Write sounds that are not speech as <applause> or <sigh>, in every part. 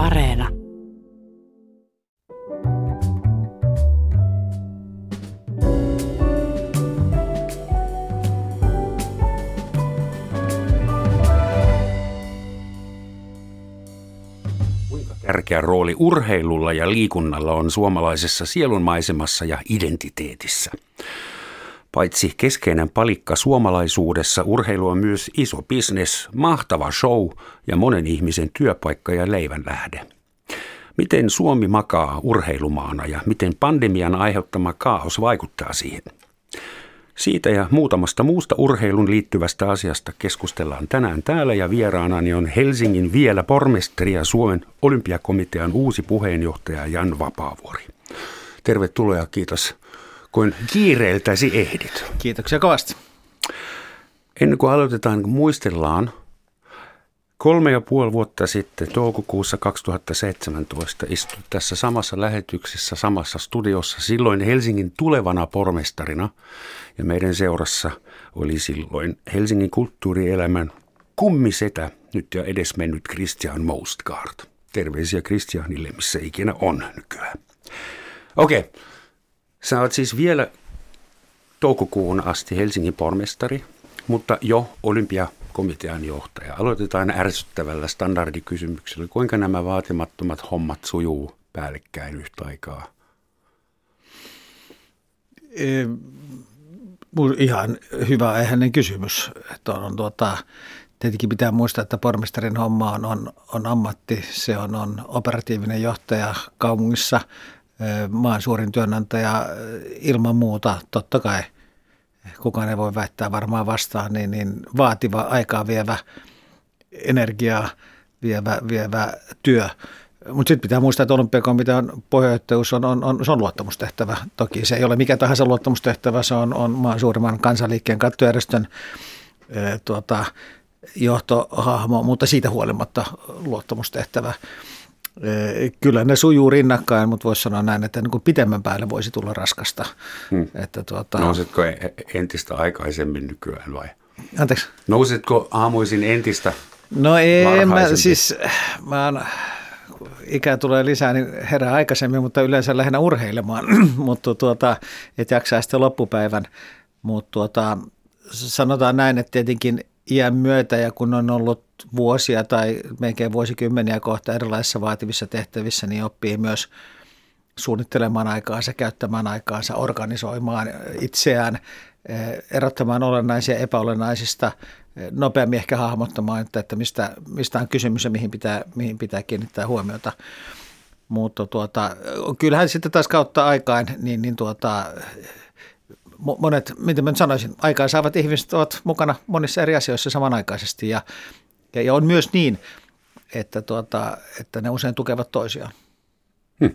Areena. Tärkeä rooli urheilulla ja liikunnalla on suomalaisessa sielunmaisemassa ja identiteetissä. Paitsi keskeinen palikka suomalaisuudessa, urheilu on myös iso bisnes, mahtava show ja monen ihmisen työpaikka ja leivän lähde. Miten Suomi makaa urheilumaana ja miten pandemian aiheuttama kaos vaikuttaa siihen? Siitä ja muutamasta muusta urheilun liittyvästä asiasta keskustellaan tänään täällä ja vieraanani on Helsingin vielä pormestari ja Suomen olympiakomitean uusi puheenjohtaja Jan Vapaavuori. Tervetuloa ja kiitos kun kiireeltäsi ehdit. Kiitoksia kovasti. Ennen kuin aloitetaan, muistellaan kolme ja puoli vuotta sitten, toukokuussa 2017, istui tässä samassa lähetyksessä, samassa studiossa, silloin Helsingin tulevana pormestarina. Ja meidän seurassa oli silloin Helsingin kulttuurielämän kummisetä, nyt jo edesmennyt Christian Mostgaard. Terveisiä Christianille, missä ikinä on nykyään. Okei, okay. Sä oot siis vielä toukokuun asti Helsingin pormestari, mutta jo olympiakomitean johtaja. Aloitetaan ärsyttävällä standardikysymyksellä. Kuinka nämä vaatimattomat hommat sujuu päällekkäin yhtä aikaa? E, ihan hyvä aiheinen kysymys. Että on, on tuota, tietenkin pitää muistaa, että pormestarin homma on, on, on ammatti. Se on, on operatiivinen johtaja kaupungissa – maan suurin työnantaja ilman muuta, totta kai kukaan ei voi väittää varmaan vastaan, niin, niin vaativa, aikaa vievä, energiaa vievä, vievä työ. Mutta sitten pitää muistaa, että olympiakomitean puheenjohtajuus on, on, on, se on luottamustehtävä. Toki se ei ole mikä tahansa luottamustehtävä, se on, on maan suurimman kansanliikkeen kattojärjestön e, tuota, johtohahmo, mutta siitä huolimatta luottamustehtävä. Kyllä ne sujuu rinnakkain, mutta voisi sanoa näin, että niin kuin pitemmän päälle voisi tulla raskasta. Hmm. Että tuota... Nousitko e- entistä aikaisemmin nykyään vai? Anteeksi? Nousitko aamuisin entistä No ei, mä, siis mä oon, ikä tulee lisää, niin herää aikaisemmin, mutta yleensä lähinnä urheilemaan, <clears throat> mutta tuota, et jaksaa sitten loppupäivän. Mutta tuota, sanotaan näin, että tietenkin iän myötä ja kun on ollut vuosia tai melkein vuosikymmeniä kohta erilaisissa vaativissa tehtävissä, niin oppii myös suunnittelemaan aikaansa, käyttämään aikaansa, organisoimaan itseään, eh, erottamaan olennaisia epäolennaisista, eh, nopeammin ehkä hahmottamaan, että, että mistä, mistä on kysymys ja mihin pitää, mihin pitää kiinnittää huomiota. Mutta tuota, kyllähän sitten taas kautta aikaan, niin, niin tuota, monet, miten mä sanoisin, aikaan saavat ihmiset ovat mukana monissa eri asioissa samanaikaisesti ja, ja, ja on myös niin, että, tuota, että ne usein tukevat toisiaan. Hmm.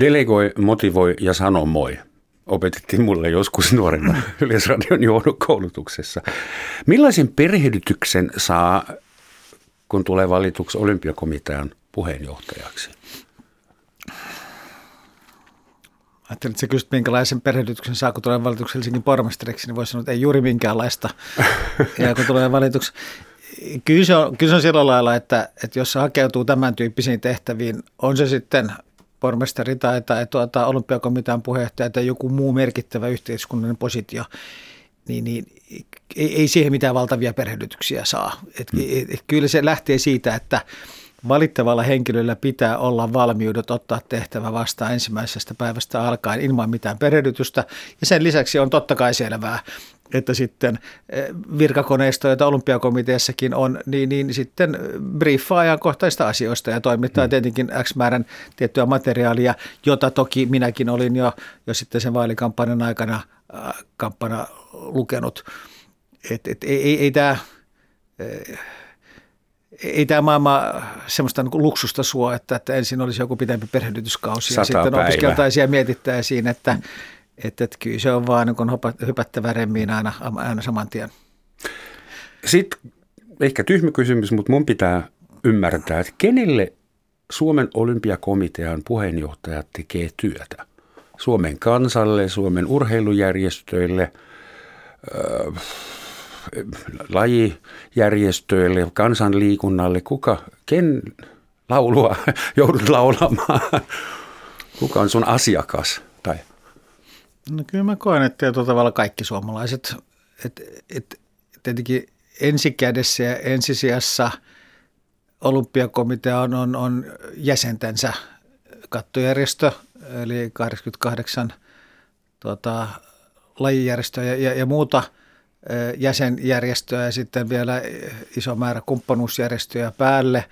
Delegoi, motivoi ja sano moi. Opetettiin mulle joskus nuorena Yleisradion joulukoulutuksessa. Millaisen perehdytyksen saa, kun tulee valituksi olympiakomitean puheenjohtajaksi? Ajattelin, että sä kysyt, minkälaisen perehdytyksen saa, kun tulee valituksi Helsingin pormestariksi, niin voisi sanoa, että ei juuri minkäänlaista. ja kun tulee valituksi, kyllä se on, kyllä se on sillä lailla, että, että jos se hakeutuu tämän tyyppisiin tehtäviin, on se sitten pormestari tai, tai tuota, olympiakomitean puheenjohtaja tai joku muu merkittävä yhteiskunnallinen positio, niin, niin ei, ei siihen mitään valtavia perehdytyksiä saa. Et, et, et, kyllä se lähtee siitä, että – valittavalla henkilöllä pitää olla valmiudet ottaa tehtävä vastaan ensimmäisestä päivästä alkaen ilman mitään perehdytystä. Ja sen lisäksi on totta kai selvää, että sitten eh, virkakoneisto, joita olympiakomiteassakin on, niin, niin sitten briefaa ajankohtaista asioista ja toimittaa mm. tietenkin X määrän tiettyä materiaalia, jota toki minäkin olin jo, jo sitten sen vaalikampanjan aikana äh, kampana lukenut. Et, et, ei, ei, ei tämä... Äh, ei tämä maailma semmoista niin luksusta suo, että, että ensin olisi joku pitempi perheytyskausi ja sitten opiskeltaisiin ja mietittäisiin, että, että, että kyllä se on vaan niin hypättävä remmiin aina, aina saman tien. Sitten ehkä tyhmä kysymys, mutta mun pitää ymmärtää, että kenelle Suomen olympiakomitean puheenjohtaja tekee työtä? Suomen kansalle, Suomen urheilujärjestöille, öö, lajijärjestöille, kansanliikunnalle, kuka, ken, laulua <laughs> joudut laulamaan. Kuka on sun asiakas? Tai? No kyllä mä koen, että tietyllä tavalla kaikki suomalaiset. Et, et, tietenkin ensikädessä ja ensisijassa olympiakomitea on, on, on jäsentensä kattojärjestö, eli 88 tuota, lajijärjestöä ja, ja, ja muuta jäsenjärjestöä ja sitten vielä iso määrä kumppanuusjärjestöjä päälle,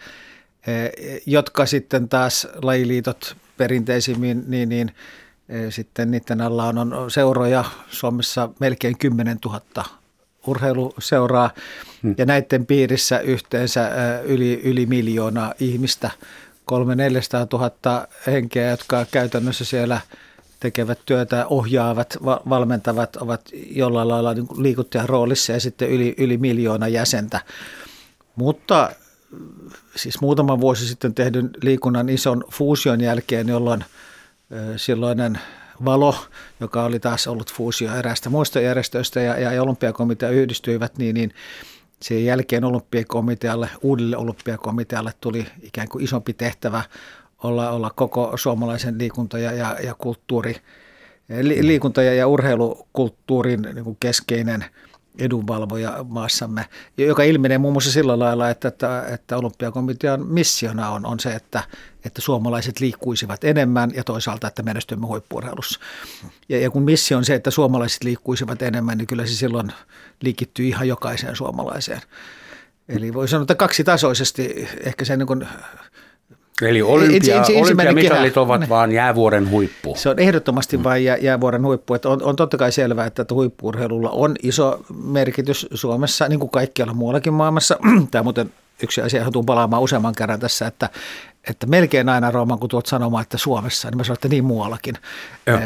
jotka sitten taas lajiliitot perinteisimmin, niin, niin sitten niiden alla on, on seuroja Suomessa melkein 10 000 urheiluseuraa hmm. ja näiden piirissä yhteensä yli, yli miljoonaa ihmistä, 3 400 000 henkeä, jotka käytännössä siellä tekevät työtä, ohjaavat, valmentavat, ovat jollain lailla niin liikuttajan roolissa ja sitten yli, yli miljoona jäsentä. Mutta siis muutama vuosi sitten tehdyn liikunnan ison fuusion jälkeen, jolloin silloinen Valo, joka oli taas ollut fuusio eräästä muista järjestöistä ja, ja olympiakomitea yhdistyivät, niin, niin sen jälkeen olympiakomitealle, uudelle olympiakomitealle tuli ikään kuin isompi tehtävä olla, olla koko suomalaisen liikunta- ja, ja, ja kulttuuri, li, liikunta- ja, ja urheilukulttuurin niin keskeinen – edunvalvoja maassamme, joka ilmenee muun muassa sillä lailla, että, että, että olympiakomitean missiona on, on se, että, että suomalaiset liikkuisivat enemmän ja toisaalta, että menestymme huippuurheilussa. Ja, ja kun missio on se, että suomalaiset liikkuisivat enemmän, niin kyllä se silloin liikittyy ihan jokaiseen suomalaiseen. Eli voi sanoa, että kaksitasoisesti ehkä se niin Eli olympia, olympiamitalit ovat ne. vaan jäävuoren huippu. Se on ehdottomasti mm. vain jää, jäävuoren huippu. Että on, on totta kai selvää, että huippuurheilulla on iso merkitys Suomessa, niin kuin kaikkialla muuallakin maailmassa. <clears throat> Tämä muuten yksi asia, johon tuun palaamaan useamman kerran tässä, että, että melkein aina Rooman, kun tuot sanomaan, että Suomessa, niin mä sanon, että niin muuallakin.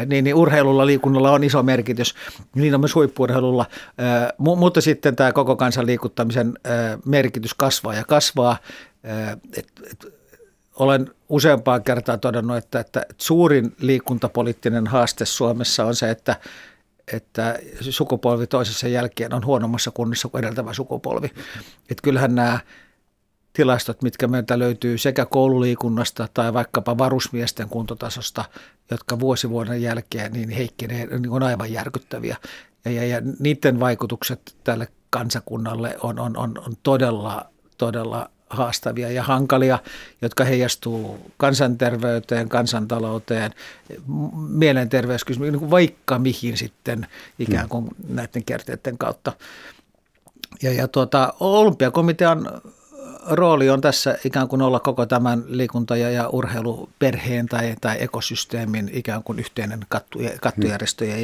Niin, niin urheilulla, liikunnalla on iso merkitys, niin on myös huippuurheilulla, äh, mutta sitten tämä koko kansan liikuttamisen merkitys kasvaa ja kasvaa. Et, et, olen useampaan kertaan todennut, että, että suurin liikuntapoliittinen haaste Suomessa on se, että, että sukupolvi toisessa jälkeen on huonommassa kunnossa kuin edeltävä sukupolvi. Että kyllähän nämä tilastot, mitkä meiltä löytyy sekä koululiikunnasta tai vaikkapa varusmiesten kuntotasosta, jotka vuosi vuoden jälkeen niin heikkenee, niin on aivan järkyttäviä. Ja, ja, ja niiden vaikutukset tälle kansakunnalle on, on, on, on todella, todella haastavia ja hankalia, jotka heijastuu kansanterveyteen, kansantalouteen, mielenterveyskysymyksiin, niin vaikka mihin sitten ikään kuin näiden kerteiden kautta. Ja, ja tuota, olympiakomitean rooli on tässä ikään kuin olla koko tämän liikunta- ja, urheiluperheen tai, tai ekosysteemin ikään kuin yhteinen kattu,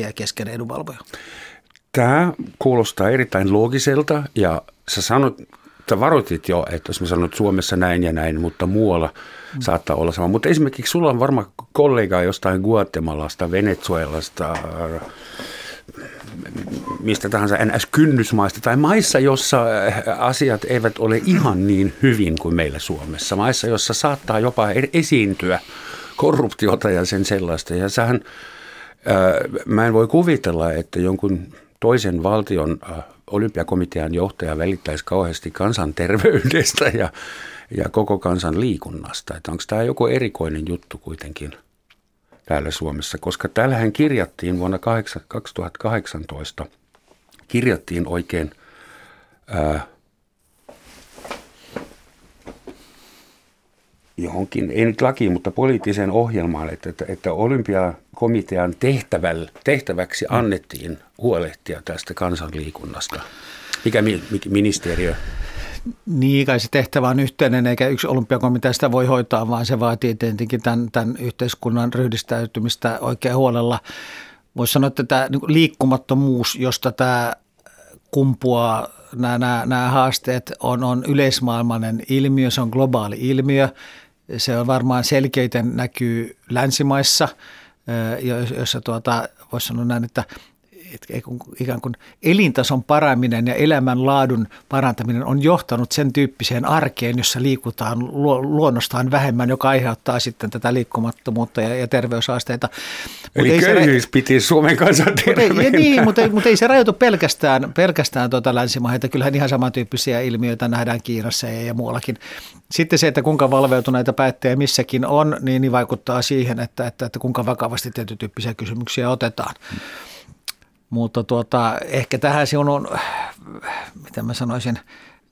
ja keskeinen edunvalvoja. Tämä kuulostaa erittäin loogiselta ja sä sanot sä varoitit jo, että jos mä sanon, että Suomessa näin ja näin, mutta muualla mm. saattaa olla sama. Mutta esimerkiksi sulla on varmaan kollega jostain Guatemalasta, Venezuelasta, mistä tahansa NS kynnysmaista tai maissa, jossa asiat eivät ole ihan niin hyvin kuin meillä Suomessa. Maissa, jossa saattaa jopa e- esiintyä korruptiota ja sen sellaista. Ja sähän, mä en voi kuvitella, että jonkun toisen valtion olympiakomitean johtaja välittäisi kauheasti kansanterveydestä ja, ja koko kansan liikunnasta. Että onko tämä joku erikoinen juttu kuitenkin täällä Suomessa, koska täällähän kirjattiin vuonna 2018, kirjattiin oikein ää, johonkin, ei nyt lakiin, mutta poliittiseen ohjelmaan, että, että, että olympiakomitean tehtäväksi annettiin huolehtia tästä kansanliikunnasta. Mikä, mikä ministeriö? Niin, kai se tehtävä on yhteinen, eikä yksi olympiakomitea sitä voi hoitaa, vaan se vaatii tietenkin tämän, tämän yhteiskunnan ryhdistäytymistä oikein huolella. Voisi sanoa, että tämä niin liikkumattomuus, josta tämä kumpuaa, nämä, nämä, nämä haasteet, on, on yleismaailmainen ilmiö, se on globaali ilmiö. Se on varmaan selkeiten näkyy länsimaissa, jossa tuota, voisi sanoa näin, että ikään kuin elintason paraminen ja elämänlaadun parantaminen on johtanut sen tyyppiseen arkeen, jossa liikutaan luonnostaan vähemmän, joka aiheuttaa sitten tätä liikkumattomuutta ja, ja terveyshaasteita. Eli Mut köyhyys se, piti Suomen kansan terveenä. Niin, mutta ei, mutta ei se rajoitu pelkästään, pelkästään tuota länsimaihin, kyllähän ihan samantyyppisiä ilmiöitä nähdään Kiinassa ja, ja muuallakin. Sitten se, että kuinka valveutuneita päättäjiä missäkin on, niin, niin vaikuttaa siihen, että, että, että kuinka vakavasti tietyn tyyppisiä kysymyksiä otetaan. Hmm. Mutta tuota, ehkä tähän sinun, miten mä sanoisin,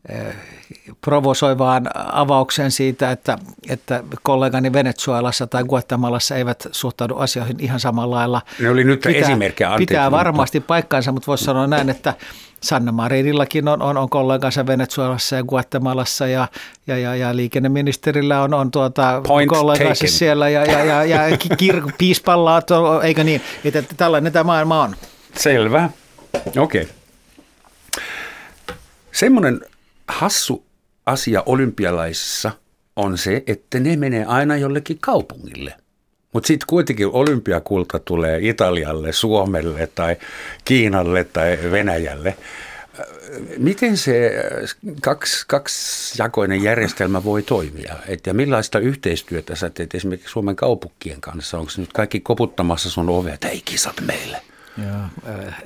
eh, provosoivaan avaukseen siitä, että, että kollegani Venezuelassa tai Guatemalassa eivät suhtaudu asioihin ihan samalla lailla. Ne oli nyt pitää, esimerkkejä. Pitää varmasti paikkaansa, mutta voisi sanoa näin, että Sanna Marinillakin on, on, on kollegansa Venezuelassa ja Guatemalassa ja, ja, ja, ja liikenneministerillä on, on tuota kollegansa siellä ja, ja, ja, ja kir- piispalla, eikö niin, että tällainen tämä maailma on. Selvä. Okei. Semmoinen hassu asia olympialaisissa on se, että ne menee aina jollekin kaupungille. Mutta sitten kuitenkin olympiakulta tulee Italialle, Suomelle tai Kiinalle tai Venäjälle. Miten se kaksi, kaksijakoinen järjestelmä voi toimia? Et ja millaista yhteistyötä sä teet esimerkiksi Suomen kaupunkien kanssa? Onko nyt kaikki koputtamassa sun ovea, että ei kisat meille? Äh,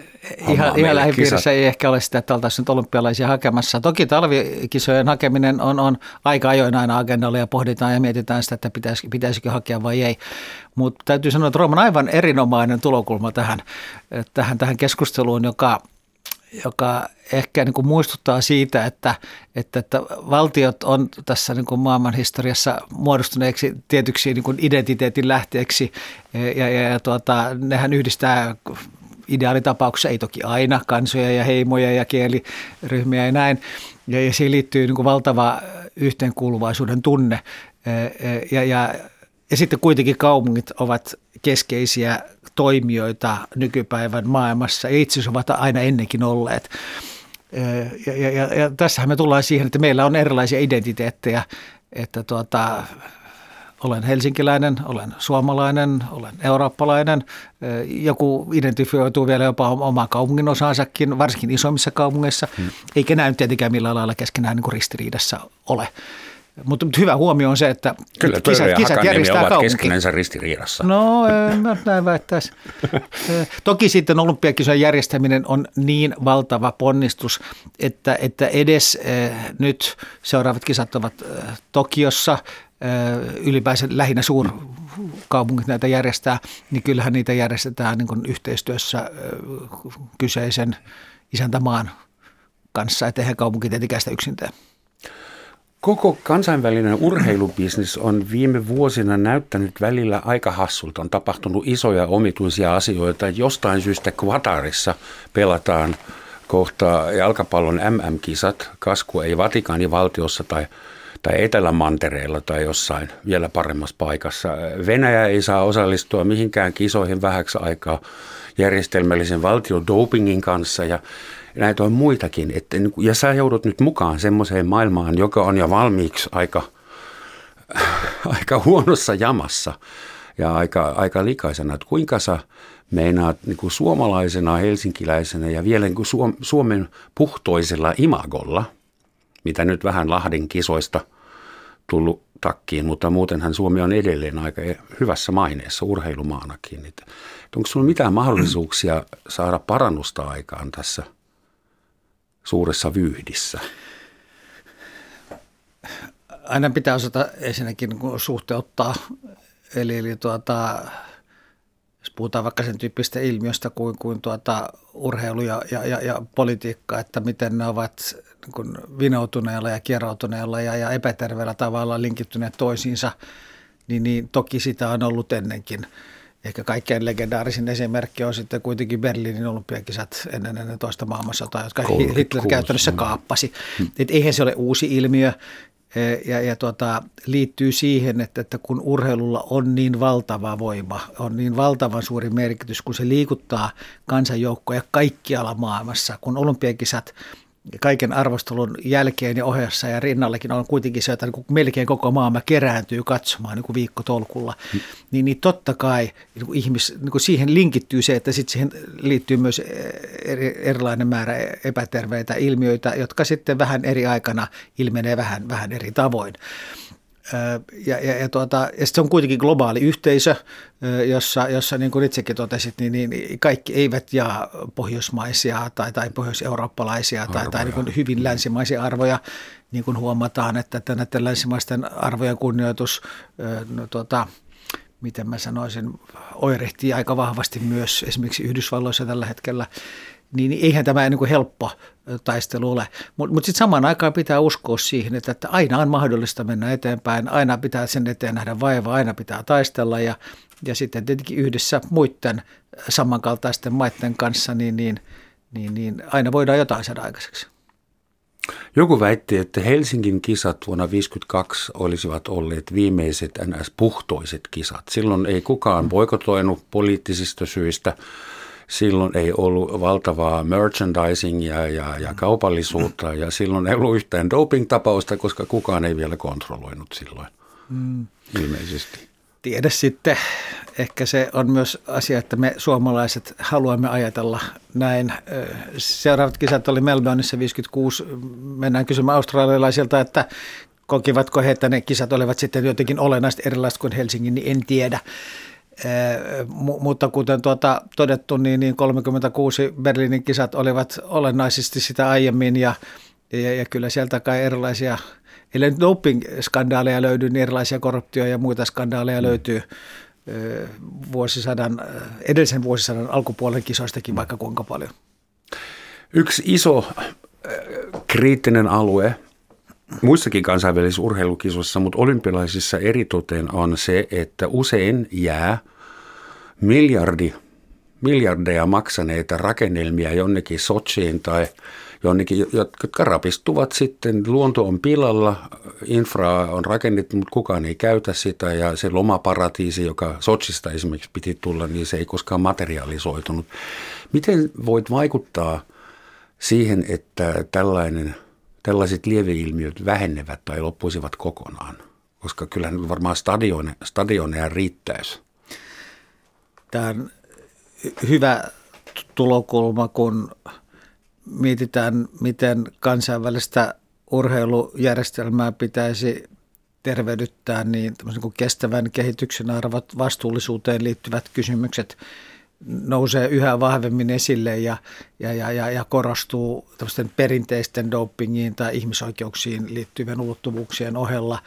ihan, ihan lähipiirissä ei ehkä ole sitä, että oltaisiin nyt olympialaisia hakemassa. Toki talvikisojen hakeminen on, on aika ajoin aina agendalla ja pohditaan ja mietitään sitä, että pitäis, pitäisikö hakea vai ei. Mutta täytyy sanoa, että Rooman aivan erinomainen tulokulma tähän, tähän, tähän keskusteluun, joka, joka ehkä niin kuin muistuttaa siitä, että, että, että valtiot on tässä niin kuin maailman historiassa muodostuneeksi tietyksi niin kuin identiteetin lähteeksi ja, ja, ja tuota, nehän yhdistää ideaalitapauksessa, ei toki aina, kansoja ja heimoja ja kieliryhmiä ja näin. Ja, ja siihen liittyy niin kuin valtava yhteenkuuluvaisuuden tunne. Ja, ja, ja sitten kuitenkin kaupungit ovat keskeisiä toimijoita nykypäivän maailmassa ja itse ovat aina ennenkin olleet. Ja, ja, ja, ja tässähän me tullaan siihen, että meillä on erilaisia identiteettejä, että tuota, olen helsinkiläinen, olen suomalainen, olen eurooppalainen. Joku identifioituu vielä jopa oma kaupungin osansakin, varsinkin isommissa kaupungeissa, hmm. eikä näy tietenkään millään lailla keskenään niin kuin ristiriidassa ole. Mutta hyvä huomio on se, että Kyllä, kisat, kisat järjestää ovat kaupunki. keskenensä ristiriidassa. No, en mä näin väittäisi. <laughs> Toki sitten olympiakisojen järjestäminen on niin valtava ponnistus, että, että edes nyt seuraavat kisat ovat Tokiossa, ylipäänsä lähinnä suurkaupungit näitä järjestää, niin kyllähän niitä järjestetään niin yhteistyössä kyseisen isäntämaan kanssa, että eihän kaupunki tietenkään sitä yksin tee. Koko kansainvälinen urheilubisnes on viime vuosina näyttänyt välillä aika hassulta. On tapahtunut isoja omituisia asioita. Jostain syystä Qatarissa pelataan kohta jalkapallon MM-kisat. Kasku ei Vatikaanin valtiossa tai tai Etelämantereella tai jossain vielä paremmassa paikassa. Venäjä ei saa osallistua mihinkään kisoihin vähäksi aikaa järjestelmällisen valtion dopingin kanssa ja näitä on muitakin. Että, ja sä joudut nyt mukaan semmoiseen maailmaan, joka on jo valmiiksi aika, <laughs> aika huonossa jamassa ja aika, aika likaisena. Että kuinka sä meinaat niin kuin suomalaisena, helsinkiläisenä ja vielä niin kuin Suomen puhtoisella imagolla, mitä nyt vähän Lahden kisoista – tullut takkiin, mutta muutenhan Suomi on edelleen aika hyvässä maineessa urheilumaanakin. Että onko sinulla mitään mahdollisuuksia saada parannusta aikaan tässä suuressa vyyhdissä? Aina pitää osata ensinnäkin suhteuttaa. Eli, eli tuota, jos puhutaan vaikka sen tyyppistä ilmiöstä kuin, kuin tuota, urheilu ja, ja, ja, ja politiikka, että miten ne ovat niin kuin vinoutuneella ja kieroutuneella ja, ja epäterveellä tavalla linkittyneet toisiinsa, niin, niin toki sitä on ollut ennenkin. Ehkä kaikkein legendaarisin esimerkki on sitten kuitenkin Berliinin olympiakisat ennen, ennen toista maailmansotaa, jotka Hitler käytännössä kaappasi. Hmm. Et eihän se ole uusi ilmiö e, ja, ja tuota, liittyy siihen, että, että kun urheilulla on niin valtava voima, on niin valtavan suuri merkitys, kun se liikuttaa kansanjoukkoja kaikkialla maailmassa, kun olympiakisat – kaiken arvostelun jälkeen ja ohessa ja rinnallakin on kuitenkin se, että niin melkein koko maailma kerääntyy katsomaan niin viikkotolkulla, mm. niin, niin totta kai niin kuin ihmis, niin kuin siihen linkittyy se, että sitten siihen liittyy myös eri, erilainen määrä epäterveitä ilmiöitä, jotka sitten vähän eri aikana ilmenee vähän, vähän eri tavoin. Ja, ja, ja, tuota, ja se on kuitenkin globaali yhteisö, jossa, jossa niin kuin itsekin totesit, niin, niin kaikki eivät jaa pohjoismaisia tai, tai pohjoiseurooppalaisia tai, tai niin kuin hyvin länsimaisia arvoja. Niin kuin huomataan, että, että näiden länsimaisten arvojen kunnioitus, no, tuota, miten mä sanoisin, oirehtii aika vahvasti myös esimerkiksi Yhdysvalloissa tällä hetkellä niin eihän tämä niin kuin helppo taistelu ole. Mutta mut sitten samaan aikaan pitää uskoa siihen, että, että aina on mahdollista mennä eteenpäin, aina pitää sen eteen nähdä vaivaa, aina pitää taistella ja, ja sitten tietenkin yhdessä muiden samankaltaisten maiden kanssa, niin, niin, niin, niin aina voidaan jotain saada aikaiseksi. Joku väitti, että Helsingin kisat vuonna 1952 olisivat olleet viimeiset NS-puhtoiset kisat. Silloin ei kukaan boikotoinut poliittisista syistä silloin ei ollut valtavaa merchandisingia ja, ja kaupallisuutta ja silloin ei ollut yhtään doping-tapausta, koska kukaan ei vielä kontrolloinut silloin mm. ilmeisesti. Tiedä sitten, ehkä se on myös asia, että me suomalaiset haluamme ajatella näin. Seuraavat kisat oli Melbourneissa 56. Mennään kysymään australialaisilta, että kokivatko he, että ne kisat olivat sitten jotenkin olennaisesti erilaiset kuin Helsingin, niin en tiedä. Eh, mutta kuten tuota todettu, niin, niin 36 Berliinin kisat olivat olennaisesti sitä aiemmin ja, ja, ja kyllä sieltä kai erilaisia, ellei nyt doping-skandaaleja löydy, niin erilaisia korruptio- ja muita skandaaleja mm. löytyy eh, vuosisadan, eh, edellisen vuosisadan alkupuolen kisoistakin vaikka kuinka paljon. Yksi iso kriittinen alue muissakin kansainvälisissä urheilukisoissa, mutta olympialaisissa eritoten on se, että usein jää miljardi, miljardeja maksaneita rakennelmia jonnekin Sochiin tai jonnekin, jotka rapistuvat sitten. Luonto on pilalla, infra on rakennettu, mutta kukaan ei käytä sitä ja se lomaparatiisi, joka Sochista esimerkiksi piti tulla, niin se ei koskaan materialisoitunut. Miten voit vaikuttaa siihen, että tällainen – tällaiset lieveilmiöt vähenevät tai loppuisivat kokonaan? Koska kyllähän varmaan stadione, stadioneja riittäisi. Tämä on hyvä tulokulma, kun mietitään, miten kansainvälistä urheilujärjestelmää pitäisi tervehdyttää, niin kestävän kehityksen arvot, vastuullisuuteen liittyvät kysymykset – nousee yhä vahvemmin esille ja, ja, ja, ja, ja korostuu perinteisten dopingiin tai ihmisoikeuksiin liittyvien ulottuvuuksien ohella.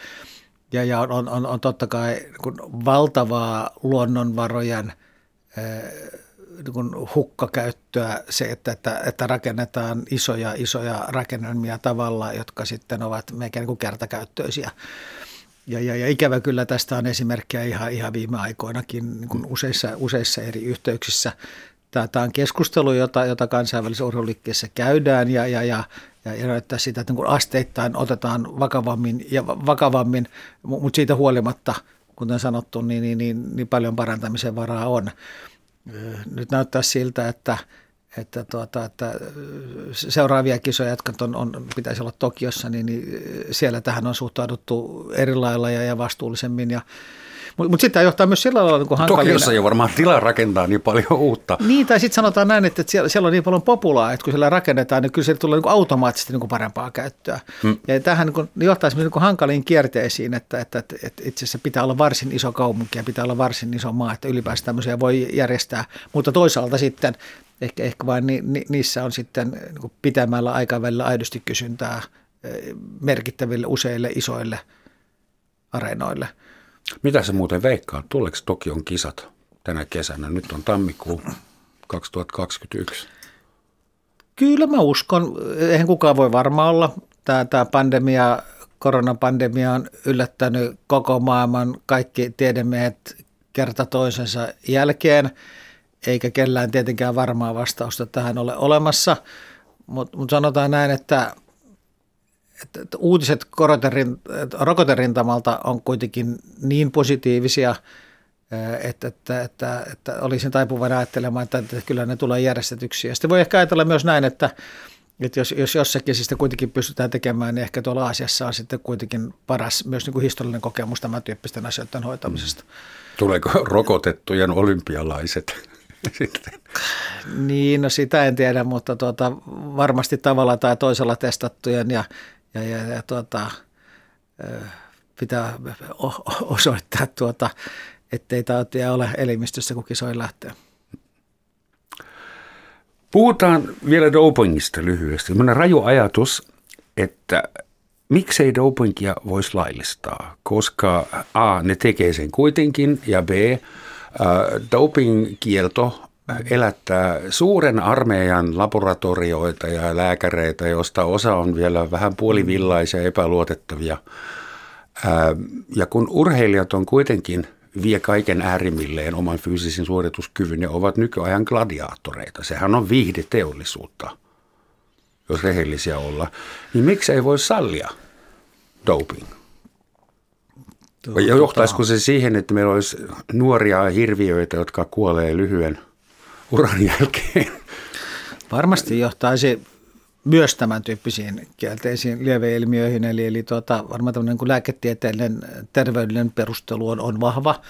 Ja, ja on, on, on totta kai kun valtavaa luonnonvarojen niin kun hukkakäyttöä se, että, että, että rakennetaan isoja, isoja rakennelmia tavalla, jotka sitten ovat melkein niin kertakäyttöisiä. Ja, ja, ja ikävä kyllä tästä on esimerkkejä ihan, ihan viime aikoinakin niin kuin useissa, useissa eri yhteyksissä. Tämä on keskustelu, jota, jota kansainvälisessä urheiluliikkeessä käydään ja, ja, ja, ja, näyttää sitä, että niin asteittain otetaan vakavammin ja vakavammin, mutta siitä huolimatta, kuten sanottu, niin, niin, niin, niin paljon parantamisen varaa on. Nyt näyttää siltä, että – että, tuota, että seuraavia kisoja, jotka on, on, pitäisi olla Tokiossa, niin, niin siellä tähän on suhtauduttu eri lailla ja, ja vastuullisemmin. Ja, mutta mut sitten tämä johtaa myös sillä lailla niin hankalina. Tokiossa ei varmaan tilaa rakentaa niin paljon uutta. Niin, tai sitten sanotaan näin, että siellä, siellä on niin paljon populaa, että kun siellä rakennetaan, niin kyllä se tulee niin automaattisesti niin parempaa käyttöä. Hmm. Ja tähän niin johtaa niin hankaliin kierteisiin, että, että, että, että itse asiassa pitää olla varsin iso kaupunki ja pitää olla varsin iso maa, että ylipäänsä tämmöisiä voi järjestää. Mutta toisaalta sitten ehkä, ehkä vain ni, ni, niissä on sitten niin pitämällä aikavälillä aidosti kysyntää eh, merkittäville useille isoille areenoille. Mitä se muuten veikkaa? Tuleeko Tokion kisat tänä kesänä? Nyt on tammikuu 2021. Kyllä mä uskon. Eihän kukaan voi varma olla. Tämä, tämä pandemia, koronapandemia on yllättänyt koko maailman kaikki tiedemiehet kerta toisensa jälkeen – eikä kellään tietenkään varmaa vastausta tähän ole olemassa, mutta mut sanotaan näin, että, että, että uutiset rokoterintamalta on kuitenkin niin positiivisia, että, että, että, että olisin taipuvainen ajattelemaan, että, että kyllä ne tulee järjestetyksi. Ja sitten voi ehkä ajatella myös näin, että, että jos, jos jossakin siis kuitenkin pystytään tekemään, niin ehkä tuolla Aasiassa on sitten kuitenkin paras myös niin kuin historiallinen kokemus tämän tyyppisten asioiden hoitamisesta. Mm. Tuleeko rokotettujen olympialaiset <laughs> sitten? Niin, no sitä en tiedä, mutta tuota, varmasti tavalla tai toisella testattujen ja, ja, ja, ja tuota, pitää osoittaa, tuota, ettei tautia ole elimistössä, kun kisoin lähtee. Puhutaan vielä dopingista lyhyesti. Sellainen raju ajatus, että miksei dopingia voisi laillistaa, koska A, ne tekee sen kuitenkin, ja B, äh, dopingkielto elättää suuren armeijan laboratorioita ja lääkäreitä, joista osa on vielä vähän puolivillaisia ja epäluotettavia. Ja kun urheilijat on kuitenkin – vie kaiken äärimmilleen oman fyysisen suorituskyvyn ja ovat nykyajan gladiaattoreita. Sehän on viihdeteollisuutta, jos rehellisiä olla. Niin miksi ei voi sallia doping? Ja johtaisiko se siihen, että meillä olisi nuoria hirviöitä, jotka kuolee lyhyen uran jälkeen? Varmasti johtaisi myös tämän tyyppisiin kielteisiin lieveilmiöihin. Eli, eli tuota, varmaan tämmöinen niin lääketieteellinen terveydellinen perustelu on, on vahva.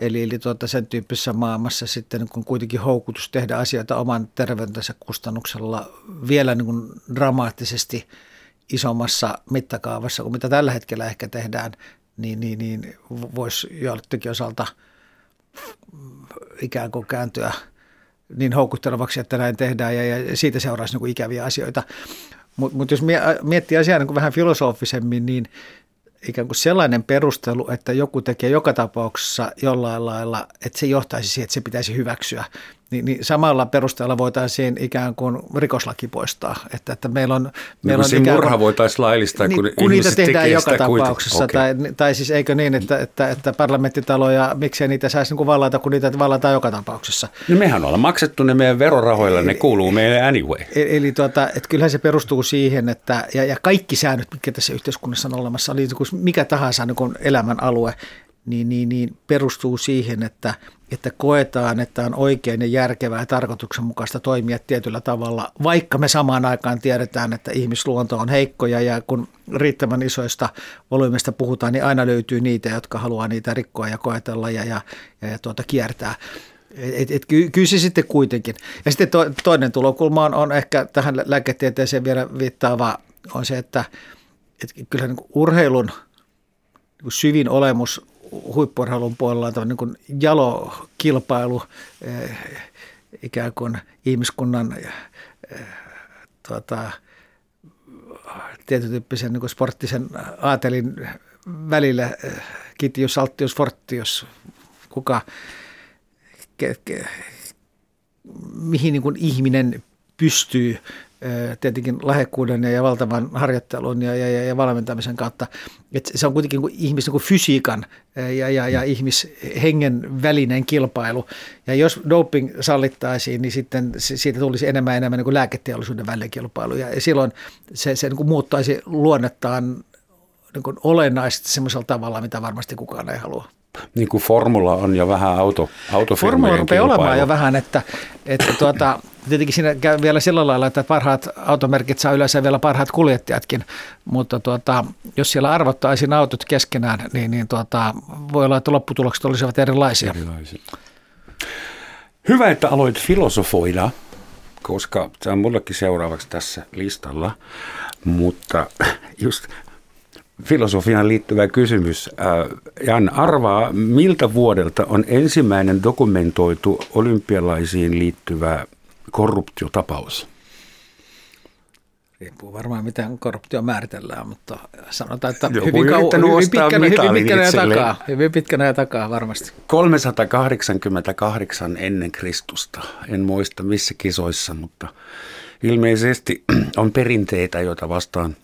Eli, eli tuota, sen tyyppisessä maailmassa sitten kun kuitenkin houkutus tehdä asioita oman terveytensä kustannuksella vielä niin kuin dramaattisesti isommassa mittakaavassa kuin mitä tällä hetkellä ehkä tehdään, niin, niin, niin voisi joillekin osalta ikään kuin kääntyä – niin houkuttelevaksi, että näin tehdään ja, ja siitä seuraisi niin kuin ikäviä asioita. Mutta mut jos miettii asiaa niin kuin vähän filosofisemmin, niin ikään kuin sellainen perustelu, että joku tekee joka tapauksessa jollain lailla, että se johtaisi siihen, että se pitäisi hyväksyä, niin, niin samalla perusteella voitaisiin ikään kuin rikoslaki poistaa. Että, että meillä on, niin meillä on ikään murha voitaisiin laillistaa, niin, kun, kun niitä tehdään joka tapauksessa. Okay. Tai, tai siis eikö niin, että, että, että parlamenttitalo ja miksei niitä saisi niin vallata, kun niitä vallataan joka tapauksessa. No mehän ollaan maksettu ne meidän verorahoilla, ne kuuluu meille anyway. Eli, eli tuota, että kyllähän se perustuu siihen, että ja, ja kaikki säännöt, mitkä tässä yhteiskunnassa on olemassa, oli mikä tahansa niin elämän alue, niin, niin, niin perustuu siihen, että, että koetaan, että on oikein ja järkevää ja tarkoituksenmukaista toimia tietyllä tavalla, vaikka me samaan aikaan tiedetään, että ihmisluonto on heikkoja ja kun riittävän isoista volyymista puhutaan, niin aina löytyy niitä, jotka haluaa niitä rikkoa ja koetella ja, ja, ja, tuota, kiertää. Et, et, ky, kyllä se sitten kuitenkin. Ja sitten to, toinen tulokulma on, on ehkä tähän lääketieteeseen vielä viittaava on se, että et kyllä niin urheilun niin syvin olemus huippurheilun puolella on niin kuin jalo kilpailu eh, ikään kuin ihmiskunnan eh, tuota, tietyn niin sporttisen aatelin välillä, eh, kitius, alttius, fortius, kuka, ke, ke, mihin niin ihminen pystyy tietenkin lahjakkuuden ja valtavan harjoittelun ja, ja, ja valmentamisen kautta. Et se on kuitenkin niin ihmisen niin fysiikan ja, ja, ja ihmishengen välinen kilpailu. Ja jos doping sallittaisiin, niin sitten siitä tulisi enemmän enemmän niin kuin lääketeollisuuden välinen kilpailu. Ja silloin se, se niin kuin muuttaisi luonnettaan niin kuin olennaisesti semmoisella tavalla, mitä varmasti kukaan ei halua niin kuin formula on jo vähän auto, Formula rupeaa olemaan jo vähän, että, että tuota, tietenkin siinä käy vielä sillä lailla, että parhaat automerkit saa yleensä vielä parhaat kuljettajatkin, mutta tuota, jos siellä arvottaisiin autot keskenään, niin, niin tuota, voi olla, että lopputulokset olisivat erilaisia. erilaisia. Hyvä, että aloit filosofoida, koska tämä on mullekin seuraavaksi tässä listalla, mutta just filosofiaan liittyvä kysymys. Äh, Jan, arvaa, miltä vuodelta on ensimmäinen dokumentoitu olympialaisiin liittyvä korruptiotapaus? Riippuu varmaan, miten korruptio määritellään, mutta sanotaan, että Joku hyvin, kau- hyvin, pitkänä, hyvin pitkänä ja takaa. Hyvin pitkänä ja takaa varmasti. 388 ennen Kristusta. En muista missä kisoissa, mutta ilmeisesti <clears throat> on perinteitä, joita vastaan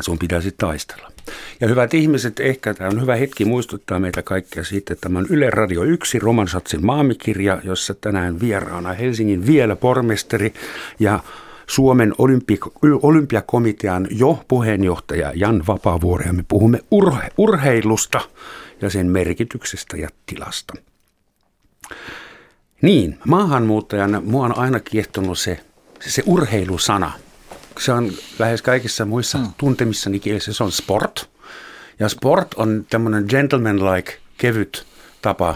sun pitäisi taistella. Ja hyvät ihmiset, ehkä tämä on hyvä hetki muistuttaa meitä kaikkia siitä, että tämä on Yle Radio 1 Romansatsin maamikirja, jossa tänään vieraana Helsingin vielä pormestari ja Suomen olympi- olympiakomitean jo puheenjohtaja Jan Vapaavuori ja me puhumme urhe- urheilusta ja sen merkityksestä ja tilasta. Niin, maahanmuuttajana mua on aina kiehtonut se, se, se urheilusana – se on lähes kaikissa muissa mm. tuntemissani kielissä, se on sport. Ja sport on tämmöinen gentleman-like, kevyt tapa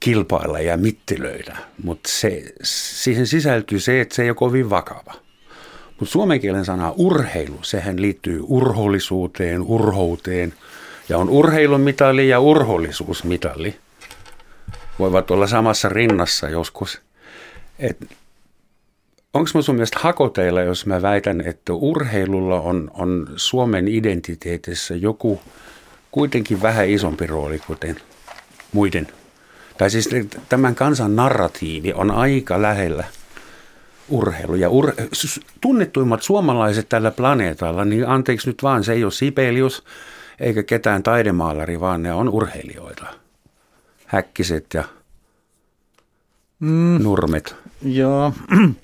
kilpailla ja mittilöidä, mutta se, siihen sisältyy se, että se ei ole kovin vakava. Mutta suomen kielen sana urheilu, sehän liittyy urhollisuuteen, urhouteen, ja on urheilumitali ja urhollisuusmitali. Voivat olla samassa rinnassa joskus. Onko mä sun mielestä hakoteilla, jos mä väitän, että urheilulla on, on Suomen identiteetissä joku kuitenkin vähän isompi rooli kuten muiden? Tai siis tämän kansan narratiivi on aika lähellä urheilu. Ja ur, tunnettuimmat suomalaiset tällä planeetalla, niin anteeksi nyt vaan, se ei ole Sibelius eikä ketään taidemaalari, vaan ne on urheilijoita. Häkkiset ja mm, nurmet. Joo. <clears throat>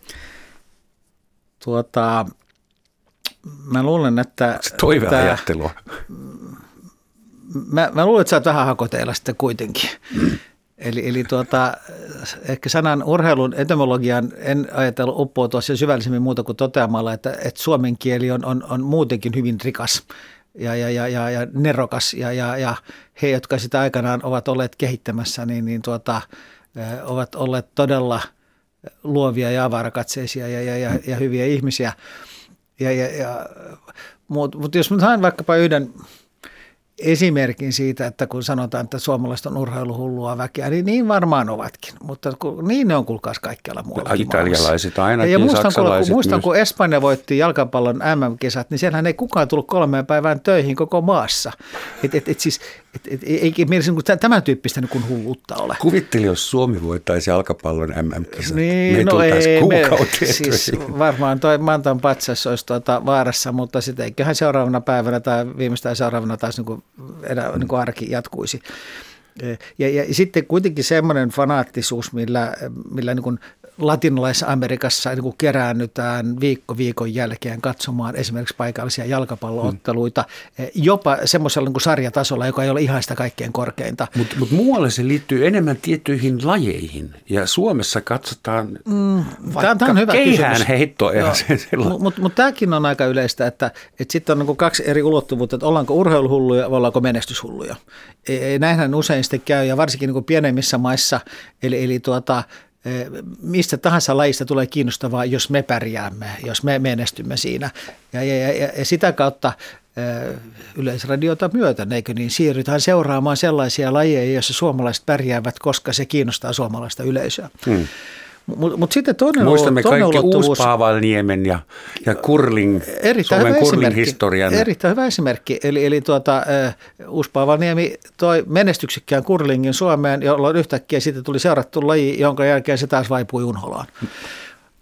Tuota, mä luulen, että... Toiveajattelua. Mä, mä luulen, että sä oot vähän hakoteilla sitten kuitenkin. Mm. Eli, eli tuota, ehkä sanan urheilun etymologian en ajatellut uppoutua sen syvällisemmin muuta kuin toteamalla, että, että suomen kieli on, on, on muutenkin hyvin rikas ja, ja, ja, ja, ja nerokas ja, ja, ja he, jotka sitä aikanaan ovat olleet kehittämässä, niin, niin tuota, ovat olleet todella luovia ja avarakatseisia ja, ja, ja, ja hyviä ihmisiä. Ja, ja, ja, Mutta mut jos mä sain vaikkapa yhden esimerkin siitä, että kun sanotaan, että suomalaiset on urheiluhullua väkeä, niin niin varmaan ovatkin. Mutta kun, niin ne on kuulkaas kaikkialla muualla. Italialaiset ainakin, ja muistan, saksalaiset kun, muistan, kun Espanja voitti jalkapallon MM-kisat, niin siellähän ei kukaan tullut kolmeen päivään töihin koko maassa. Et, et, et siis, et, et, ei mielessä niin tämän tyyppistä niin hulluutta ole. Kuvitteli, jos Suomi voittaisi jalkapallon MM-kisat. Niin, me no ei, me, siis varmaan toi Mantan patsas olisi tuota vaarassa, mutta sitten eiköhän seuraavana päivänä tai viimeistään seuraavana taas niin kuin enää niin kuin arki jatkuisi. Ja, ja sitten kuitenkin semmoinen fanaattisuus, millä, millä niin kuin Latinalais-Amerikassa niin kuin keräännytään viikko viikon jälkeen katsomaan esimerkiksi paikallisia jalkapallootteluita, hmm. jopa semmoisella niin sarjatasolla, joka ei ole ihan sitä kaikkein korkeinta. Mutta mut muualle se liittyy enemmän tiettyihin lajeihin, ja Suomessa katsotaan mm, vaikka tämä on hyvä keihään heittoa. Mutta mut, mut tämäkin on aika yleistä, että, että sitten on niin kaksi eri ulottuvuutta, että ollaanko urheiluhulluja vai ollaanko menestyshulluja. Näinhän usein sitten käy, ja varsinkin niin pienemmissä maissa, eli, eli tuota, mistä tahansa lajista tulee kiinnostavaa, jos me pärjäämme, jos me menestymme siinä. Ja, ja, ja, ja sitä kautta yleisradiota myöten, eikö niin, siirrytään seuraamaan sellaisia lajeja, joissa suomalaiset pärjäävät, koska se kiinnostaa suomalaista yleisöä. Hmm. Mutta mut sitten toinen Muistamme toinen kaikki Uuspaavalniemen ja, ja kurling, erittäin Suomen kurling historian. Erittäin hyvä esimerkki. Eli, eli tuota, uh, Uuspaavalniemi toi menestyksekkään kurlingin Suomeen, jolloin yhtäkkiä siitä tuli seurattu laji, jonka jälkeen se taas vaipui unholaan.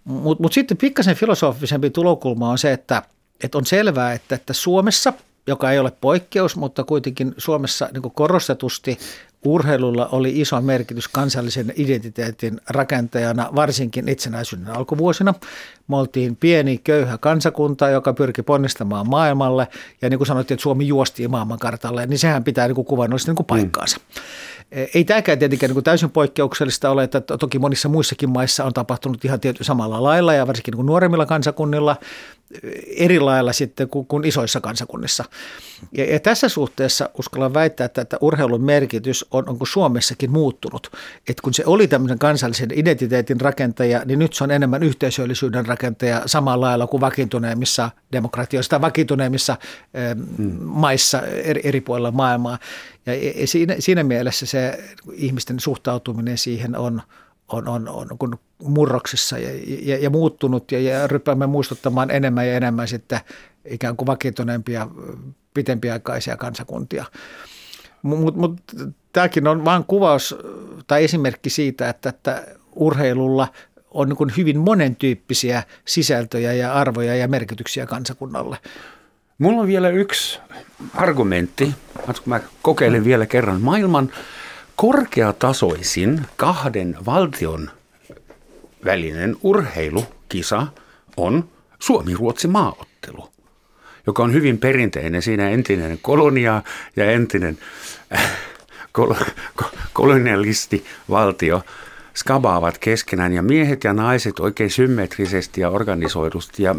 Mutta mut sitten pikkasen filosofisempi tulokulma on se, että, että on selvää, että, että Suomessa – joka ei ole poikkeus, mutta kuitenkin Suomessa niin korostetusti urheilulla oli iso merkitys kansallisen identiteetin rakentajana, varsinkin itsenäisyyden alkuvuosina. Me oltiin pieni, köyhä kansakunta, joka pyrki ponnistamaan maailmalle, ja niin kuin sanottiin, että Suomi juosti maailmankartalle, niin sehän pitää niin kuin kuvannollisesti niin kuin paikkaansa. Mm. Ei tämäkään tietenkään niin kuin täysin poikkeuksellista ole, että toki monissa muissakin maissa on tapahtunut ihan tietysti samalla lailla ja varsinkin niin kuin nuoremmilla kansakunnilla eri lailla sitten kuin, kuin isoissa kansakunnissa. Ja, ja tässä suhteessa uskallan väittää, että, että urheilun merkitys on, onko Suomessakin muuttunut. Että kun se oli tämmöisen kansallisen identiteetin rakentaja, niin nyt se on enemmän yhteisöllisyyden rakentaja samalla lailla kuin vakiintuneemmissa demokratioissa tai vakiintuneemmissa mm. maissa eri, eri puolilla maailmaa. Ja siinä, siinä mielessä se ihmisten suhtautuminen siihen on, on, on, on kun murroksissa ja, ja, ja muuttunut ja, ja ryppäämme muistuttamaan enemmän ja enemmän sitten ikään kuin vakiintuneempia pitempiaikaisia kansakuntia. Mutta mut, tämäkin on vain kuvaus tai esimerkki siitä, että, että urheilulla on niin hyvin monentyyppisiä sisältöjä ja arvoja ja merkityksiä kansakunnalle. Mulla on vielä yksi argumentti, mä kokeilen vielä kerran. Maailman korkeatasoisin kahden valtion välinen urheilukisa on Suomi-Ruotsi maaottelu, joka on hyvin perinteinen. Siinä entinen kolonia ja entinen äh, kol, kolonialistivaltio skabaavat keskenään ja miehet ja naiset oikein symmetrisesti ja organisoidusti. Ja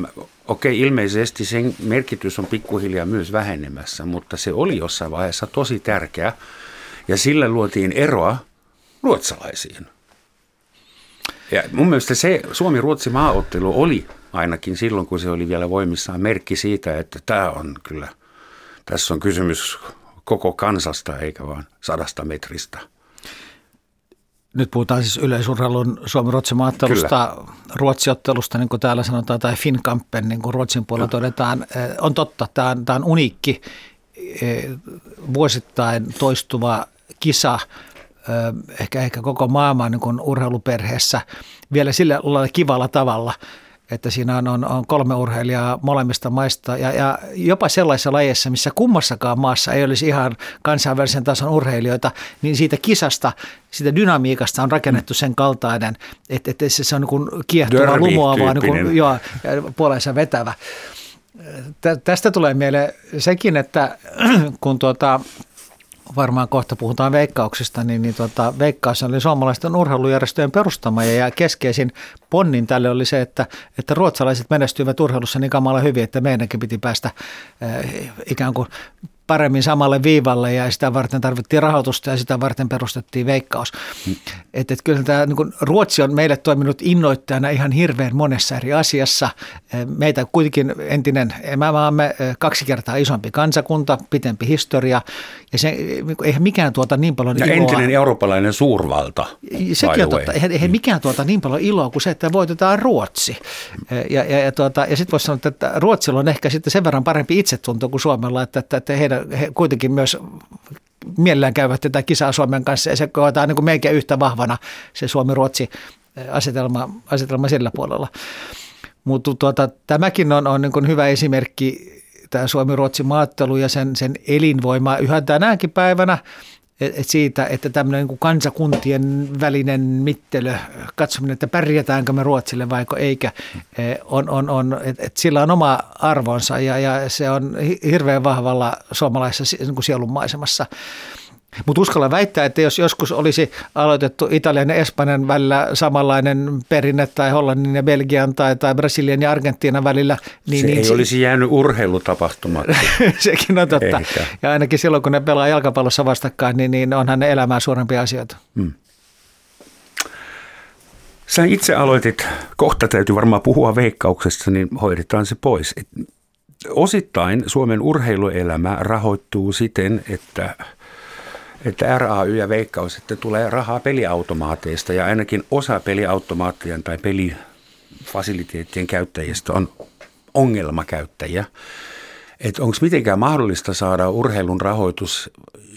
okei, ilmeisesti sen merkitys on pikkuhiljaa myös vähenemässä, mutta se oli jossain vaiheessa tosi tärkeä ja sillä luotiin eroa ruotsalaisiin. Ja mun mielestä se Suomi-Ruotsi maaottelu oli ainakin silloin, kun se oli vielä voimissaan merkki siitä, että tämä on kyllä, tässä on kysymys koko kansasta eikä vaan sadasta metristä. Nyt puhutaan siis yleisurheilun Suomi-Ruotsin maattelusta, Ruotsiottelusta, niin kuin täällä sanotaan, tai Finnkampen, niin kuin Ruotsin puolella todetaan. Eh, on totta, tämä on, tämä on uniikki vuosittain toistuva kisa, eh, ehkä, ehkä koko maailman niin urheiluperheessä vielä sillä lailla kivalla tavalla – että siinä on, on, on kolme urheilijaa molemmista maista ja, ja jopa sellaisessa lajeissa, missä kummassakaan maassa ei olisi ihan kansainvälisen tason urheilijoita, niin siitä kisasta, siitä dynamiikasta on rakennettu sen kaltainen, että, että se on niin kiehtova, lumoava, niin kuin, joo, puolensa vetävä. Tästä tulee mieleen sekin, että <clears throat> kun tuota, varmaan kohta puhutaan veikkauksista, niin, niin tota, veikkaus oli suomalaisten urheilujärjestöjen perustama ja keskeisin ponnin tälle oli se, että, että ruotsalaiset menestyivät urheilussa niin kamala hyvin, että meidänkin piti päästä äh, ikään kuin paremmin samalle viivalle ja sitä varten tarvittiin rahoitusta ja sitä varten perustettiin veikkaus. Mm. Et, et kyllä tämä, niin Ruotsi on meille toiminut innoittajana ihan hirveän monessa eri asiassa. Meitä kuitenkin entinen emämaamme kaksi kertaa isompi kansakunta, pitempi historia ja se, eihän mikään tuota niin paljon ja iloa. entinen eurooppalainen suurvalta. Sekin on totta. Eihän, eihän mikään tuota niin paljon iloa kuin se, että voitetaan Ruotsi. Ja, ja, ja, tuota, ja sitten voisi sanoa, että Ruotsilla on ehkä sitten sen verran parempi itsetunto kuin Suomella, että, että, että he kuitenkin myös mielellään käyvät tätä kisaa Suomen kanssa ja se koetaan niin kuin meikä yhtä vahvana se Suomi-Ruotsi asetelma, asetelma sillä puolella. Mutta tuota, tämäkin on, on niin hyvä esimerkki, tämä Suomi-Ruotsi maattelu ja sen, sen elinvoima yhä tänäänkin päivänä – siitä, että tämmöinen niin kansakuntien välinen mittelö, katsominen, että pärjätäänkö me Ruotsille vaiko eikä, e, on, on, on että et sillä on oma arvonsa ja, ja se on hirveän vahvalla suomalaisessa niin sielunmaisemassa. Mutta uskalla väittää, että jos joskus olisi aloitettu Italian ja Espanjan välillä samanlainen perinne tai Hollannin ja Belgian tai, tai Brasilian ja Argentiinan välillä. Niin, se niin, ei se, olisi jäänyt urheilutapahtumaksi. <laughs> sekin on totta. Eikä. Ja ainakin silloin, kun ne pelaa jalkapallossa vastakkain, niin, niin onhan ne elämää suurempia asioita. Hmm. Sä itse aloitit, kohta täytyy varmaan puhua veikkauksesta, niin hoidetaan se pois. Et osittain Suomen urheiluelämä rahoittuu siten, että – että RAY ja Veikkaus, että tulee rahaa peliautomaateista ja ainakin osa peliautomaattien tai pelifasiliteettien käyttäjistä on ongelmakäyttäjiä. Että onko mitenkään mahdollista saada urheilun rahoitus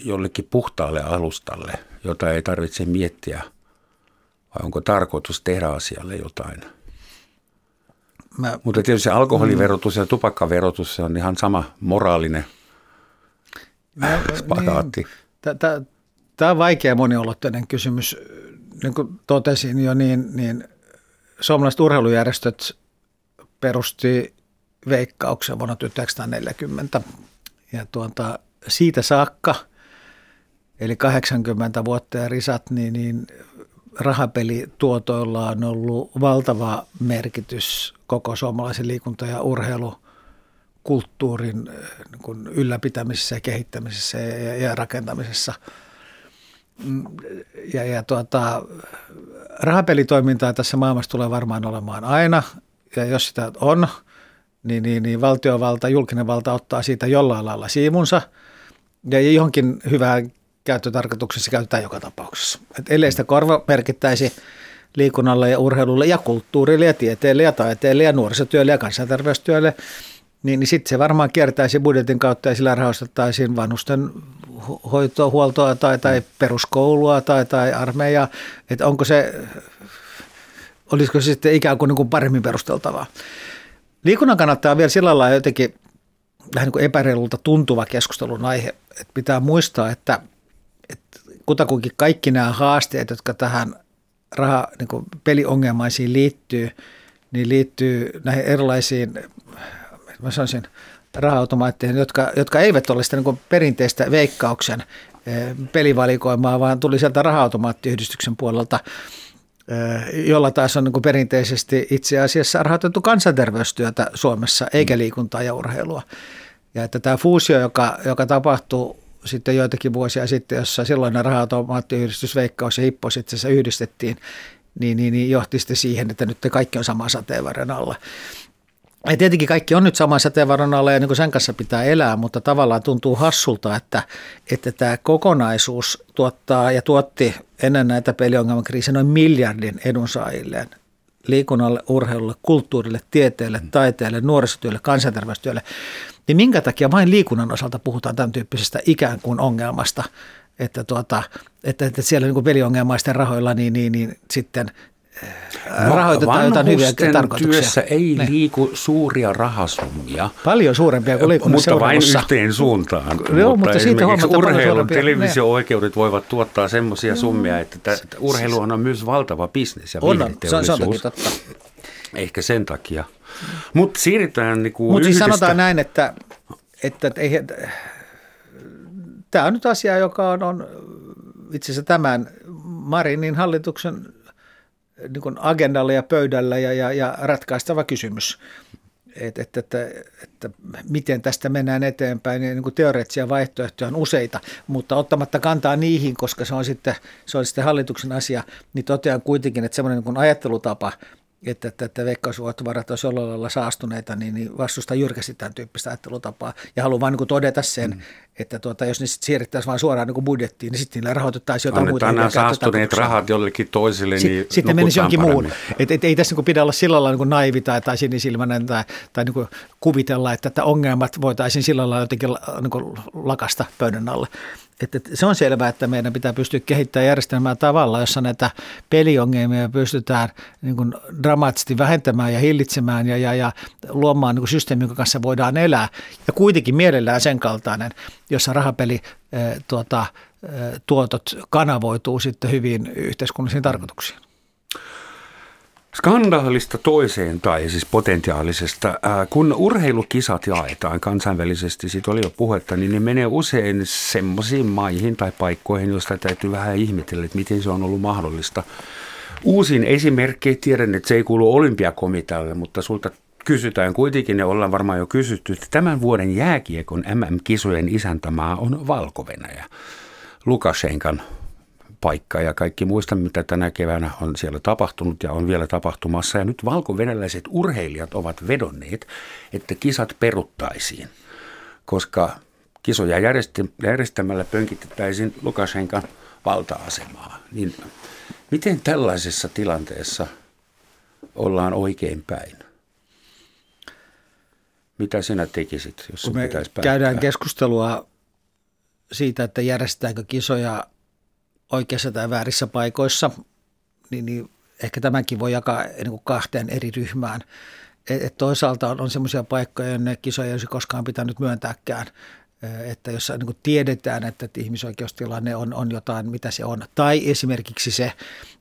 jollekin puhtaalle alustalle, jota ei tarvitse miettiä, vai onko tarkoitus tehdä asialle jotain? Mä, Mutta tietysti alkoholiverotus ja tupakkaverotus se on ihan sama moraalinen <laughs> mä, spagaatti. Niin, Tämä on vaikea moniulotteinen kysymys. Niin kuin totesin jo, niin, niin suomalaiset urheilujärjestöt perusti veikkauksen vuonna 1940. Ja tuota, siitä saakka, eli 80 vuotta ja risat, niin, niin rahapelituotoilla on ollut valtava merkitys koko suomalaisen liikunta- ja urheilu kulttuurin eh, niin ylläpitämisessä ja kehittämisessä ja, ja rakentamisessa. Mm, ja, ja tuota, rahapelitoimintaa tässä maailmassa tulee varmaan olemaan aina, ja jos sitä on, niin, niin, niin valtiovalta, julkinen valta ottaa siitä jollain lailla siimunsa, ja johonkin hyvään käyttötarkoituksessa käytetään joka tapauksessa. Et ellei sitä korva merkittäisi liikunnalle ja urheilulle ja kulttuurille ja tieteelle ja taiteelle ja nuorisotyölle ja kansanterveystyölle – niin, niin sitten se varmaan kiertäisi budjetin kautta ja sillä rahoitettaisiin vanhusten hoitoa, huoltoa tai, tai peruskoulua tai, tai armeijaa. Että onko se, olisiko se sitten ikään kuin, niin kuin paremmin perusteltavaa. Liikunnan kannattaa vielä sillä lailla jotenkin vähän niin kuin epäreilulta tuntuva keskustelun aihe. Että pitää muistaa, että, että kutakuinkin kaikki nämä haasteet, jotka tähän raha, niin peliongelmaisiin liittyy, niin liittyy näihin erilaisiin mä sanoisin, raha-automaatteihin, jotka, jotka eivät ole sitä niin perinteistä veikkauksen eh, pelivalikoimaa, vaan tuli sieltä raha-automaattiyhdistyksen puolelta. jolla taas on niin perinteisesti itse asiassa rahoitettu kansanterveystyötä Suomessa, eikä mm. liikuntaa ja urheilua. Ja että tämä fuusio, joka, joka tapahtuu sitten joitakin vuosia sitten, jossa silloinen raha-automaattiyhdistys, Veikkaus ja Hippo sitten yhdistettiin, niin, niin, niin johti sitten siihen, että nyt kaikki on saman sateenvarren alla. Ja tietenkin kaikki on nyt saman sateenvarren alla ja niin kuin sen kanssa pitää elää, mutta tavallaan tuntuu hassulta, että, että tämä kokonaisuus tuottaa ja tuotti ennen näitä peliongelmakriisiä noin miljardin edunsaajilleen. Liikunnalle, urheilulle, kulttuurille, tieteelle, taiteelle, nuorisotyölle, kansanterveystyölle, niin minkä takia vain liikunnan osalta puhutaan tämän tyyppisestä ikään kuin ongelmasta, että, tuota, että, että siellä niin peliongelmaisten rahoilla niin, niin, niin sitten rahoitetaan jotain hyviä tarkoituksia. työssä ei niin. liiku suuria rahasummia. Paljon suurempia kuin liikunnassa Mutta vain yhteen suuntaan. Joo, mutta, mutta siitä urheilun televisio-oikeudet voivat tuottaa semmoisia summia, että tä, urheiluhan on myös valtava bisnes ja on, se on, se on toki totta. Ehkä sen takia. Mutta siirrytään niin Mutta siis sanotaan näin, että, että, että ei, tämä on nyt asia, joka on, on itse asiassa tämän Marinin hallituksen niin agendalla ja pöydällä ja, ja, ja ratkaistava kysymys. Että, että, että, että miten tästä mennään eteenpäin. Niin kuin teoreettisia vaihtoehtoja on useita, mutta ottamatta kantaa niihin, koska se on sitten, se on sitten hallituksen asia, niin totean kuitenkin, että semmoinen niin ajattelutapa – että, että, että veikkausvoittovarat olisi jollain lailla saastuneita, niin, niin vastustaa jyrkästi tämän tyyppistä ajattelutapaa. Ja haluan vain niin todeta sen, mm. että tuota, jos ne sitten siirrettäisiin vain suoraan niin budjettiin, niin sitten niillä rahoitettaisiin jotain Annetaan muuta. nämä saastuneet rahat jollekin toisille, niin Sitten menisi jonkin muun. Et, et, ei tässä niin pidä olla sillä lailla niin naivi tai, tai sinisilmäinen tai, tai niin kuvitella, että, että ongelmat voitaisiin sillä lailla jotenkin niin lakasta pöydän alle. Että se on selvää, että meidän pitää pystyä kehittämään järjestelmää tavalla, jossa näitä peliongelmia pystytään niin kuin dramaattisesti vähentämään ja hillitsemään ja, ja, ja luomaan niin kuin systeemi, jonka kanssa voidaan elää. Ja kuitenkin mielellään sen kaltainen, jossa rahapeli tuota, tuotot kanavoituu sitten hyvin yhteiskunnallisiin tarkoituksiin. Skandaalista toiseen tai siis potentiaalisesta. Kun urheilukisat jaetaan kansainvälisesti, siitä oli jo puhetta, niin ne menee usein semmoisiin maihin tai paikkoihin, joista täytyy vähän ihmetellä, että miten se on ollut mahdollista. Uusin esimerkki, tiedän, että se ei kuulu olympiakomitealle, mutta sulta kysytään kuitenkin, ja ollaan varmaan jo kysytty, että tämän vuoden jääkiekon MM-kisojen isäntämaa on Valko-Venäjä. Lukashenkan paikka ja kaikki muista, mitä tänä keväänä on siellä tapahtunut ja on vielä tapahtumassa. Ja nyt valko-venäläiset urheilijat ovat vedonneet, että kisat peruttaisiin, koska kisoja järjestämällä pönkitettäisiin Lukashenkan valta-asemaa. Niin miten tällaisessa tilanteessa ollaan oikein päin? Mitä sinä tekisit, jos Kun me pitäisi päättää? käydään keskustelua siitä, että järjestetäänkö kisoja oikeassa tai väärissä paikoissa, niin, niin ehkä tämänkin voi jakaa niin kuin kahteen eri ryhmään. Et, toisaalta on, on semmoisia paikkoja, jonne kisoja ei olisi koskaan pitänyt myöntääkään, että jos niin tiedetään, että, että ihmisoikeustilanne on, on jotain, mitä se on. Tai esimerkiksi se,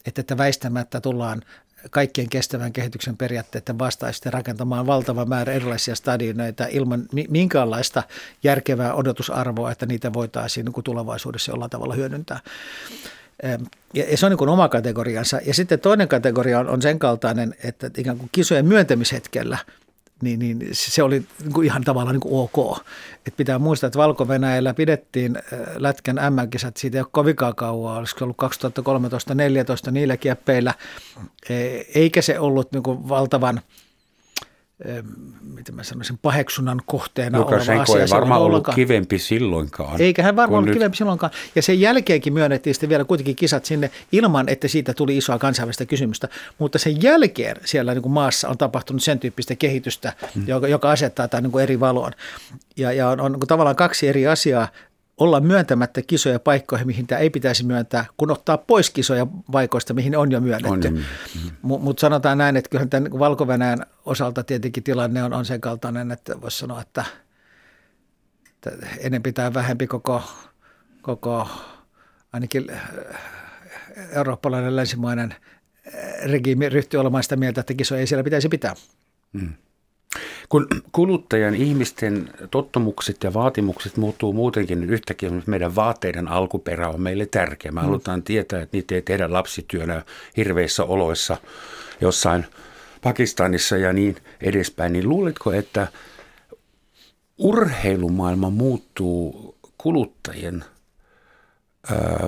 että, että väistämättä tullaan kaikkien kestävän kehityksen periaatteiden vastaisesti rakentamaan valtava määrä erilaisia stadioneita ilman minkäänlaista järkevää odotusarvoa, että niitä voitaisiin niin tulevaisuudessa jollain tavalla hyödyntää. Ja se on niin kuin oma kategoriansa. Ja sitten toinen kategoria on, on sen kaltainen, että ikään kuin kisojen myöntämishetkellä – niin, niin se oli niin ihan tavallaan niin ok. Et pitää muistaa, että Valko-Venäjällä pidettiin äh, Lätkän MM-kisat, siitä ei ole kovinkaan kauan, olisiko ollut 2013-2014 niillä kieppeillä, e, eikä se ollut niin valtavan – miten mä sanoisin, paheksunnan kohteena Lukashenko oleva asia. ei varmaan ollut ollenkaan. kivempi silloinkaan. Eikä hän varmaan ollut nyt... kivempi silloinkaan. Ja sen jälkeenkin myönnettiin sitten vielä kuitenkin kisat sinne ilman, että siitä tuli isoa kansainvälistä kysymystä. Mutta sen jälkeen siellä niin kuin maassa on tapahtunut sen tyyppistä kehitystä, hmm. joka, joka asettaa tämän niin kuin eri valoon. Ja, ja on, on niin kuin tavallaan kaksi eri asiaa olla myöntämättä kisoja paikkoihin, mihin tämä ei pitäisi myöntää, kun ottaa pois kisoja paikoista, mihin on jo myönnetty. Mm-hmm. Mutta sanotaan näin, että kyllähän tämän valko osalta tietenkin tilanne on, on sen kaltainen, että voisi sanoa, että, että ennen pitää vähempi koko, koko ainakin äh, eurooppalainen länsimainen äh, regiimi ryhtyy olemaan sitä mieltä, että kisoja ei siellä pitäisi pitää. Mm. Kun kuluttajan ihmisten tottumukset ja vaatimukset muuttuu muutenkin niin yhtäkkiä, meidän vaatteiden alkuperä on meille tärkeä. Me mm. halutaan tietää, että niitä ei tehdä lapsityönä hirveissä oloissa jossain Pakistanissa ja niin edespäin. Niin luuletko, että urheilumaailma muuttuu kuluttajien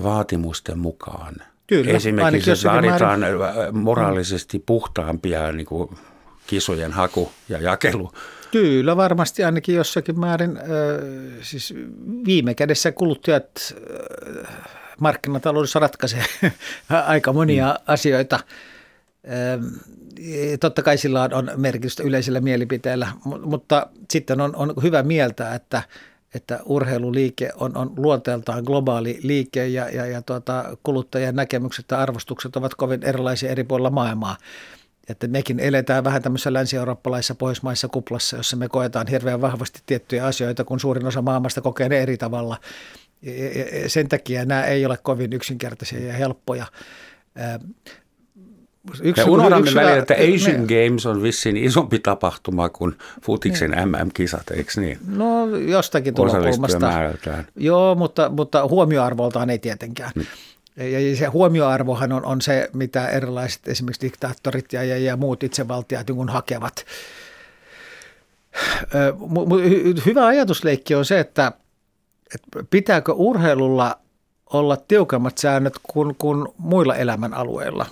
vaatimusten mukaan? Kyllä, Esimerkiksi jos vaaditaan määrin... moraalisesti puhtaampia niin kuin kisojen haku ja jakelu. Kyllä, varmasti ainakin jossakin määrin. Siis viime kädessä kuluttajat markkinataloudessa ratkaisee <laughs> aika monia mm. asioita. Totta kai sillä on merkitystä yleisellä mielipiteellä, mutta sitten on, on hyvä mieltä, että, että urheiluliike on, on luonteeltaan globaali liike ja, ja, ja tuota, kuluttajien näkemykset ja arvostukset ovat kovin erilaisia eri puolilla maailmaa. Että mekin eletään vähän tämmöisessä länsi-eurooppalaisessa pohjoismaissa kuplassa, jossa me koetaan hirveän vahvasti tiettyjä asioita, kun suurin osa maailmasta kokee ne eri tavalla. Sen takia nämä ei ole kovin yksinkertaisia ja helppoja. Yksi, Me unohdamme yksi välillä, että Asian ne, Games on vissiin isompi tapahtuma kuin futiksen ne. MM-kisat, eikö niin? No jostakin tulokulmasta. Joo, mutta, mutta huomioarvoltaan ei tietenkään. Hmm. Ja se huomioarvohan on, on se, mitä erilaiset esimerkiksi diktaattorit ja, ja, ja muut itsevaltiat niin hakevat. Hyvä ajatusleikki on se, että, että pitääkö urheilulla olla tiukemmat säännöt kuin, kuin muilla elämänalueilla.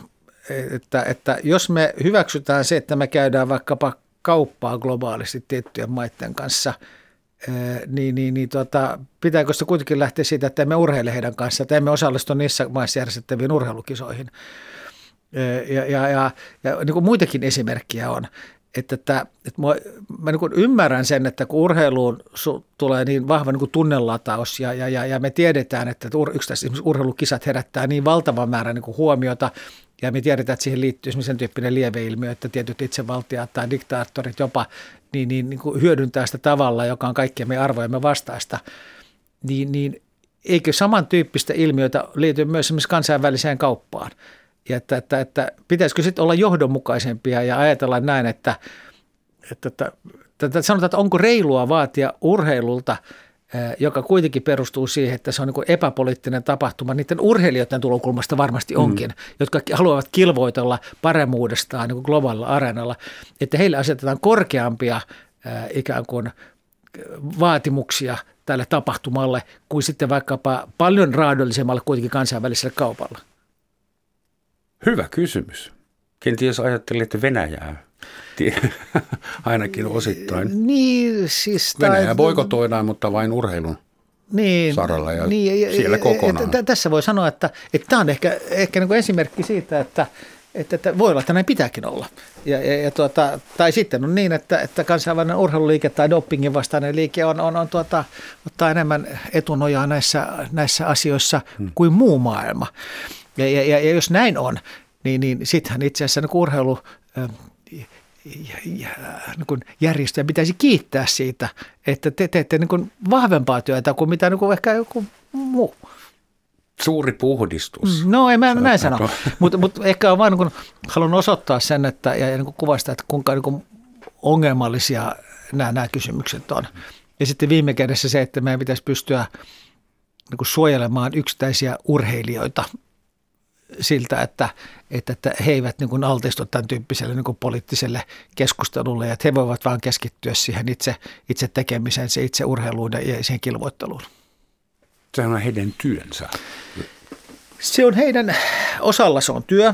Että, että jos me hyväksytään se, että me käydään vaikkapa kauppaa globaalisti tiettyjen maiden kanssa – niin, niin, niin tota, pitääkö se kuitenkin lähteä siitä, että emme urheile heidän kanssaan, että emme osallistu niissä maissa järjestettäviin urheilukisoihin. Ja, ja, ja, ja niin kuin muitakin esimerkkejä on. Että, että, että mä, mä niin ymmärrän sen, että kun urheiluun su, tulee niin vahva niin tunnelataus ja, ja, ja, ja me tiedetään, että yksittäiset urheilukisat herättää niin valtavan määrän niin huomiota ja me tiedetään, että siihen liittyy sen tyyppinen lieveilmiö, että tietyt itsevaltiat tai diktaattorit jopa niin, niin, niin kuin hyödyntää sitä tavalla, joka on kaikkien meidän arvojemme vastaista, niin, niin eikö samantyyppistä ilmiötä liity myös esimerkiksi kansainväliseen kauppaan? Ja että, että, että pitäisikö sitten olla johdonmukaisempia ja ajatella näin, että, että, että, että sanotaan, että onko reilua vaatia urheilulta – joka kuitenkin perustuu siihen, että se on niin epäpoliittinen tapahtuma. Niiden urheilijoiden tulokulmasta varmasti mm. onkin, mm. jotka haluavat kilvoitella paremmuudestaan niin globaalilla areenalla, että heille asetetaan korkeampia ikään kuin vaatimuksia tälle tapahtumalle kuin sitten vaikkapa paljon raadollisemmalle kuitenkin kansainväliselle kaupalle. Hyvä kysymys. Kenties ajattelit Venäjää <laughs> ainakin osittain. Niin, siis... Venäjä boikotoidaan, mutta vain urheilun niin, saralla ja niin, siellä kokonaan. Ja, tässä voi sanoa, että, että tämä on ehkä, ehkä niin esimerkki siitä, että, että, että voi olla, että näin pitääkin olla. Ja, ja, ja tuota, tai sitten on niin, että, että kansainvälinen urheiluliike tai dopingin vastainen liike on, on, on tuota, ottaa enemmän etunojaa näissä, näissä asioissa hmm. kuin muu maailma. Ja, ja, ja jos näin on, niin, niin sittenhän itse asiassa niin urheilu niin järjestöjä pitäisi kiittää siitä, että te teette niin vahvempaa työtä kuin mitä niin kuin ehkä joku muu. Suuri puhdistus. Mm, no, en mä näin sano, mutta mut ehkä on vain niin haluan osoittaa sen että, ja niin kuvastaa, että kuinka niin ongelmallisia nämä, nämä kysymykset on. Ja sitten viime kädessä se, että meidän pitäisi pystyä niin suojelemaan yksittäisiä urheilijoita siltä, että, että, että he eivät niin kuin altistu tämän tyyppiselle niin kuin poliittiselle keskustelulle ja että he voivat vain keskittyä siihen itse, itse tekemiseen, se itse urheiluun ja siihen kilvoitteluun. Se on heidän työnsä. Se on heidän, osalla se on työ.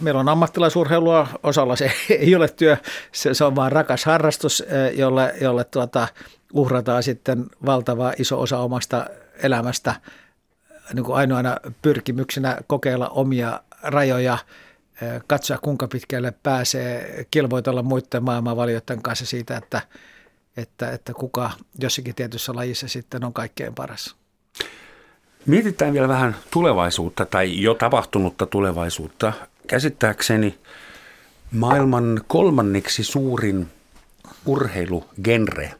Meillä on ammattilaisurheilua, osalla se <laughs> ei ole työ. Se, se on vain rakas harrastus, eh, jolle, jolle tuota, uhrataan sitten valtava iso osa omasta elämästä – niin kuin ainoana pyrkimyksenä kokeilla omia rajoja, katsoa kuinka pitkälle pääsee, kilvoitella muiden maailmanvalioiden kanssa siitä, että, että, että kuka jossakin tietyssä lajissa sitten on kaikkein paras. Mietitään vielä vähän tulevaisuutta tai jo tapahtunutta tulevaisuutta. Käsittääkseni maailman kolmanneksi suurin urheilugenre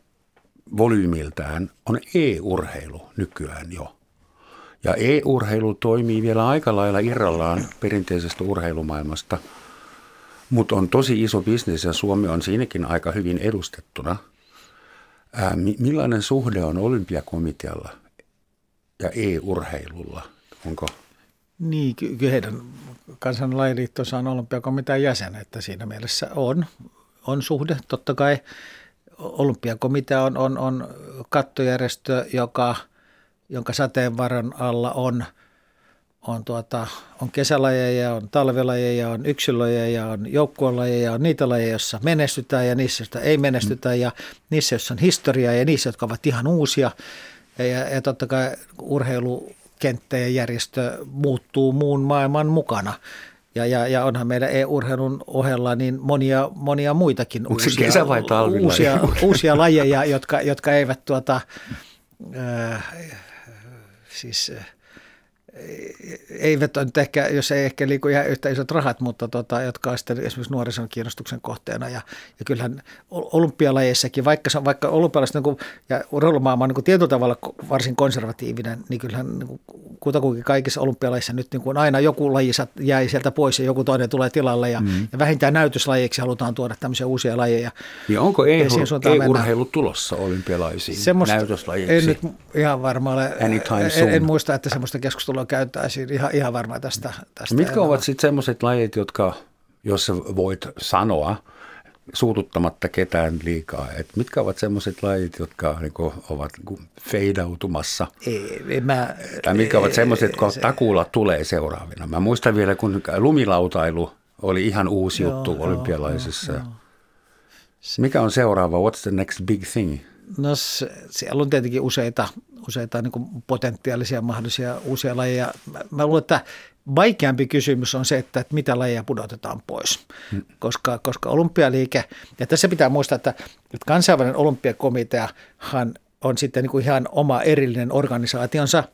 volyymiltään on e-urheilu nykyään jo. Ja e-urheilu toimii vielä aika lailla irrallaan perinteisestä urheilumaailmasta. Mutta on tosi iso bisnes ja Suomi on siinäkin aika hyvin edustettuna. Ää, millainen suhde on olympiakomitealla ja e-urheilulla? Onko? Niin, kyllä heidän kansanlajiliittonsa on olympiakomitean jäsen, että siinä mielessä on, on suhde. Totta kai olympiakomitea on, on, on kattojärjestö, joka, jonka sateenvaron alla on, on, tuota, on kesälajeja, on talvilajeja, on yksilölajeja, on joukkuelajeja, on niitä lajeja, joissa menestytään ja niissä, joissa ei menestytä ja niissä, joissa on historiaa ja niissä, jotka ovat ihan uusia. Ja, ja, ja totta kai urheilukenttä ja järjestö muuttuu muun maailman mukana. Ja, ja, ja onhan meidän e-urheilun ohella niin monia, monia muitakin uusia, kesä vai uusia, uusia lajeja, jotka, jotka eivät tuota, äh, siis äh, eivät nyt ehkä, jos ei ehkä liiku ihan yhtä isot rahat, mutta tota, jotka on sitten esimerkiksi nuorison kiinnostuksen kohteena. Ja, ja kyllähän olympialajeissakin, vaikka, se on, vaikka olympialaiset niin ja urheilumaailma on niin tietyllä tavalla varsin konservatiivinen, niin kyllähän niin kutakuinkin kaikissa olympialajeissa nyt niin kuin aina joku laji jäi sieltä pois ja joku toinen tulee tilalle ja, mm. ja vähintään näytöslajeiksi halutaan tuoda tämmöisiä uusia lajeja. Ja onko e-urheilu tulossa olympialaisiin Semmosta, näytöslajiksi? En nyt ihan varma ole. En, en, muista, että semmoista keskustelua käytäisiin ihan, ihan varmaan tästä. tästä Mitkä ovat sitten semmoiset lajit, jotka, jos voit sanoa, suututtamatta ketään liikaa. Et mitkä ovat semmoiset lajit, jotka niinku ovat niinku feidautumassa? Ei, ei mä, tai mitkä ei, ovat semmoiset, jotka se, takuulla tulee seuraavina? Mä muistan vielä, kun lumilautailu oli ihan uusi joo, juttu joo, olympialaisissa. Joo, joo. Mikä on seuraava? What's the next big thing? No se, siellä on tietenkin useita, useita niin kuin potentiaalisia mahdollisia uusia lajeja. Mä, mä luulen, että vaikeampi kysymys on se, että, että mitä lajeja pudotetaan pois, hmm. koska, koska olympialiike, ja tässä pitää muistaa, että, että kansainvälinen olympiakomiteahan on sitten niin kuin ihan oma erillinen organisaationsa,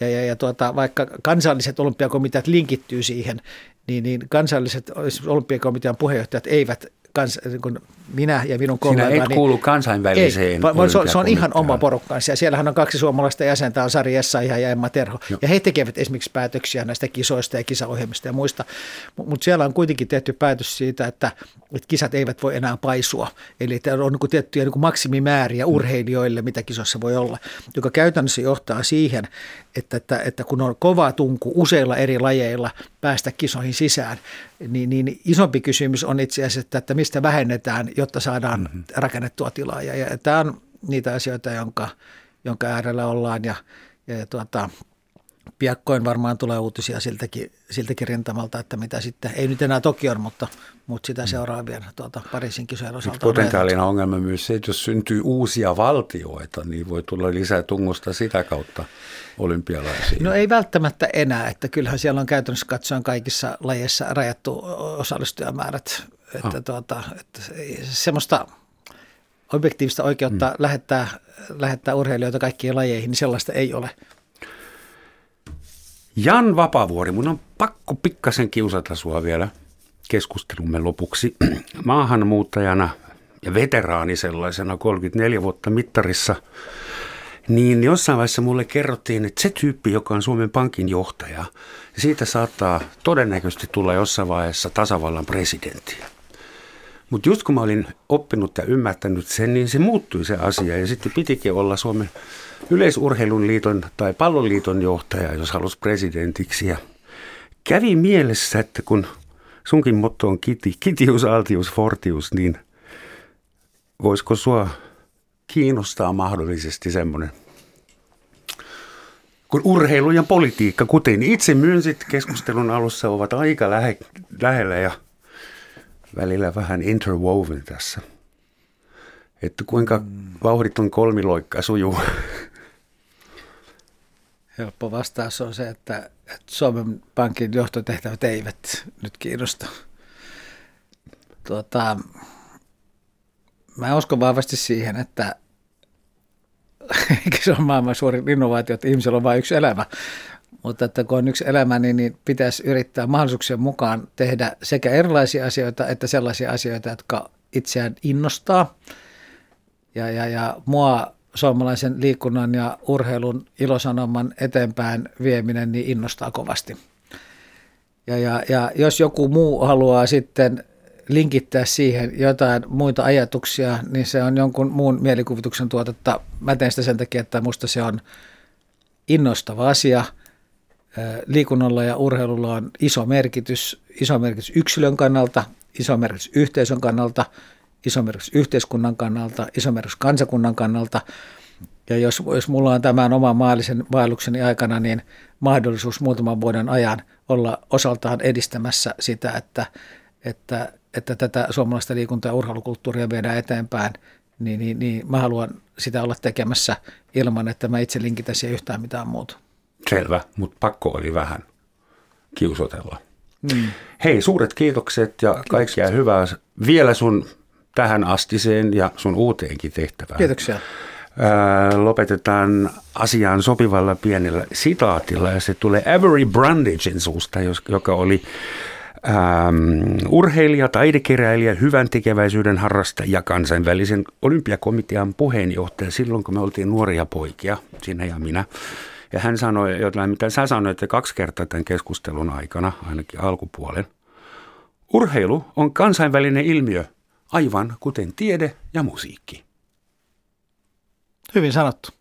ja, ja, ja tuota, vaikka kansalliset olympiakomiteat linkittyy siihen, niin, niin kansalliset olympiakomitean puheenjohtajat eivät kans, niin kuin minä ja minun kollegani. Sinä et kuulu kansainväliseen ei, vaan se, on, se on ihan oma porukkansa. Ja siellähän on kaksi suomalaista jäsentä, on Sari Essayah ja Emma Terho. Joo. Ja he tekevät esimerkiksi päätöksiä näistä kisoista ja kisaohjelmista ja muista. Mutta siellä on kuitenkin tehty päätös siitä, että, että kisat eivät voi enää paisua. Eli että on niin tiettyjä niin maksimimääriä mm. urheilijoille, mitä kisossa voi olla, joka käytännössä johtaa siihen, että, että, että kun on kova tunku useilla eri lajeilla päästä kisoihin sisään, niin, niin isompi kysymys on itse asiassa, että mistä vähennetään, jotta saadaan mm-hmm. rakennettua tilaa. Ja, ja tämä on niitä asioita, jonka, jonka äärellä ollaan ja, ja, ja tuota, piakkoin varmaan tulee uutisia siltäkin, siltäkin rintamalta, että mitä sitten, ei nyt enää Tokion, mutta, mutta sitä mm. seuraavien tuota, Pariisin kisojen osalta. Potentiaalinen ongelma myös se, että jos syntyy uusia valtioita, niin voi tulla lisää tungusta sitä kautta olympialaisiin. No ei välttämättä enää, että kyllähän siellä on käytännössä katsoen kaikissa lajeissa rajattu osallistujamäärät, että, ah. tuota, että semmoista objektiivista oikeutta mm. lähettää, lähettää urheilijoita kaikkiin lajeihin, niin sellaista ei ole. Jan Vapavuori, mun on pakko pikkasen kiusata sua vielä keskustelumme lopuksi. <clears throat> Maahanmuuttajana ja veteraani sellaisena 34 vuotta mittarissa, niin jossain vaiheessa mulle kerrottiin, että se tyyppi, joka on Suomen Pankin johtaja, siitä saattaa todennäköisesti tulla jossain vaiheessa tasavallan presidentti. Mutta just kun mä olin oppinut ja ymmärtänyt sen, niin se muuttui se asia ja sitten pitikin olla Suomen yleisurheilun liiton tai palloliiton johtaja, jos halusi presidentiksi. Ja kävi mielessä, että kun sunkin motto on kiti, kitius, altius, fortius, niin voisiko sua kiinnostaa mahdollisesti semmoinen kun urheilu ja politiikka, kuten itse myönsit keskustelun alussa, ovat aika lähe, lähellä ja välillä vähän interwoven tässä. Että kuinka vauhditon kolmiloikka sujuu Helppo vastaus on se, että, että Suomen Pankin johtotehtävät eivät nyt kiinnosta. Tuota, mä uskon vahvasti siihen, että <laughs> se on maailman suurin innovaatio, että ihmisellä on vain yksi elämä. Mutta että kun on yksi elämä, niin, niin pitäisi yrittää mahdollisuuksien mukaan tehdä sekä erilaisia asioita että sellaisia asioita, jotka itseään innostaa. Ja, ja, ja mua suomalaisen liikunnan ja urheilun ilosanoman eteenpäin vieminen niin innostaa kovasti. Ja, ja, ja jos joku muu haluaa sitten linkittää siihen jotain muita ajatuksia, niin se on jonkun muun mielikuvituksen tuotetta. Mä teen sitä sen takia, että musta se on innostava asia. Liikunnalla ja urheilulla on iso merkitys, iso merkitys yksilön kannalta, iso merkitys yhteisön kannalta, iso merkitys yhteiskunnan kannalta, iso merkitys kansakunnan kannalta. Ja jos, jos mulla on tämän oman maallisen vaellukseni aikana, niin mahdollisuus muutaman vuoden ajan olla osaltaan edistämässä sitä, että, että, että tätä suomalaista liikunta- ja urheilukulttuuria viedään eteenpäin, niin, niin, niin mä haluan sitä olla tekemässä ilman, että mä itse linkitän siihen yhtään mitään muuta. Selvä, mutta pakko oli vähän kiusotella. Hmm. Hei, suuret kiitokset ja kiitokset. kaikkia hyvää vielä sun tähän astiseen ja sun uuteenkin tehtävään. Kiitoksia. lopetetaan asiaan sopivalla pienellä sitaatilla ja se tulee Avery Brandagein suusta, joka oli ähm, urheilija, taidekeräilijä, hyvän tekeväisyyden harrastaja ja kansainvälisen olympiakomitean puheenjohtaja silloin, kun me oltiin nuoria poikia, sinä ja minä. Ja hän sanoi jotain, mitä sä sanoit kaksi kertaa tämän keskustelun aikana, ainakin alkupuolen. Urheilu on kansainvälinen ilmiö, aivan kuten tiede ja musiikki. Hyvin sanottu.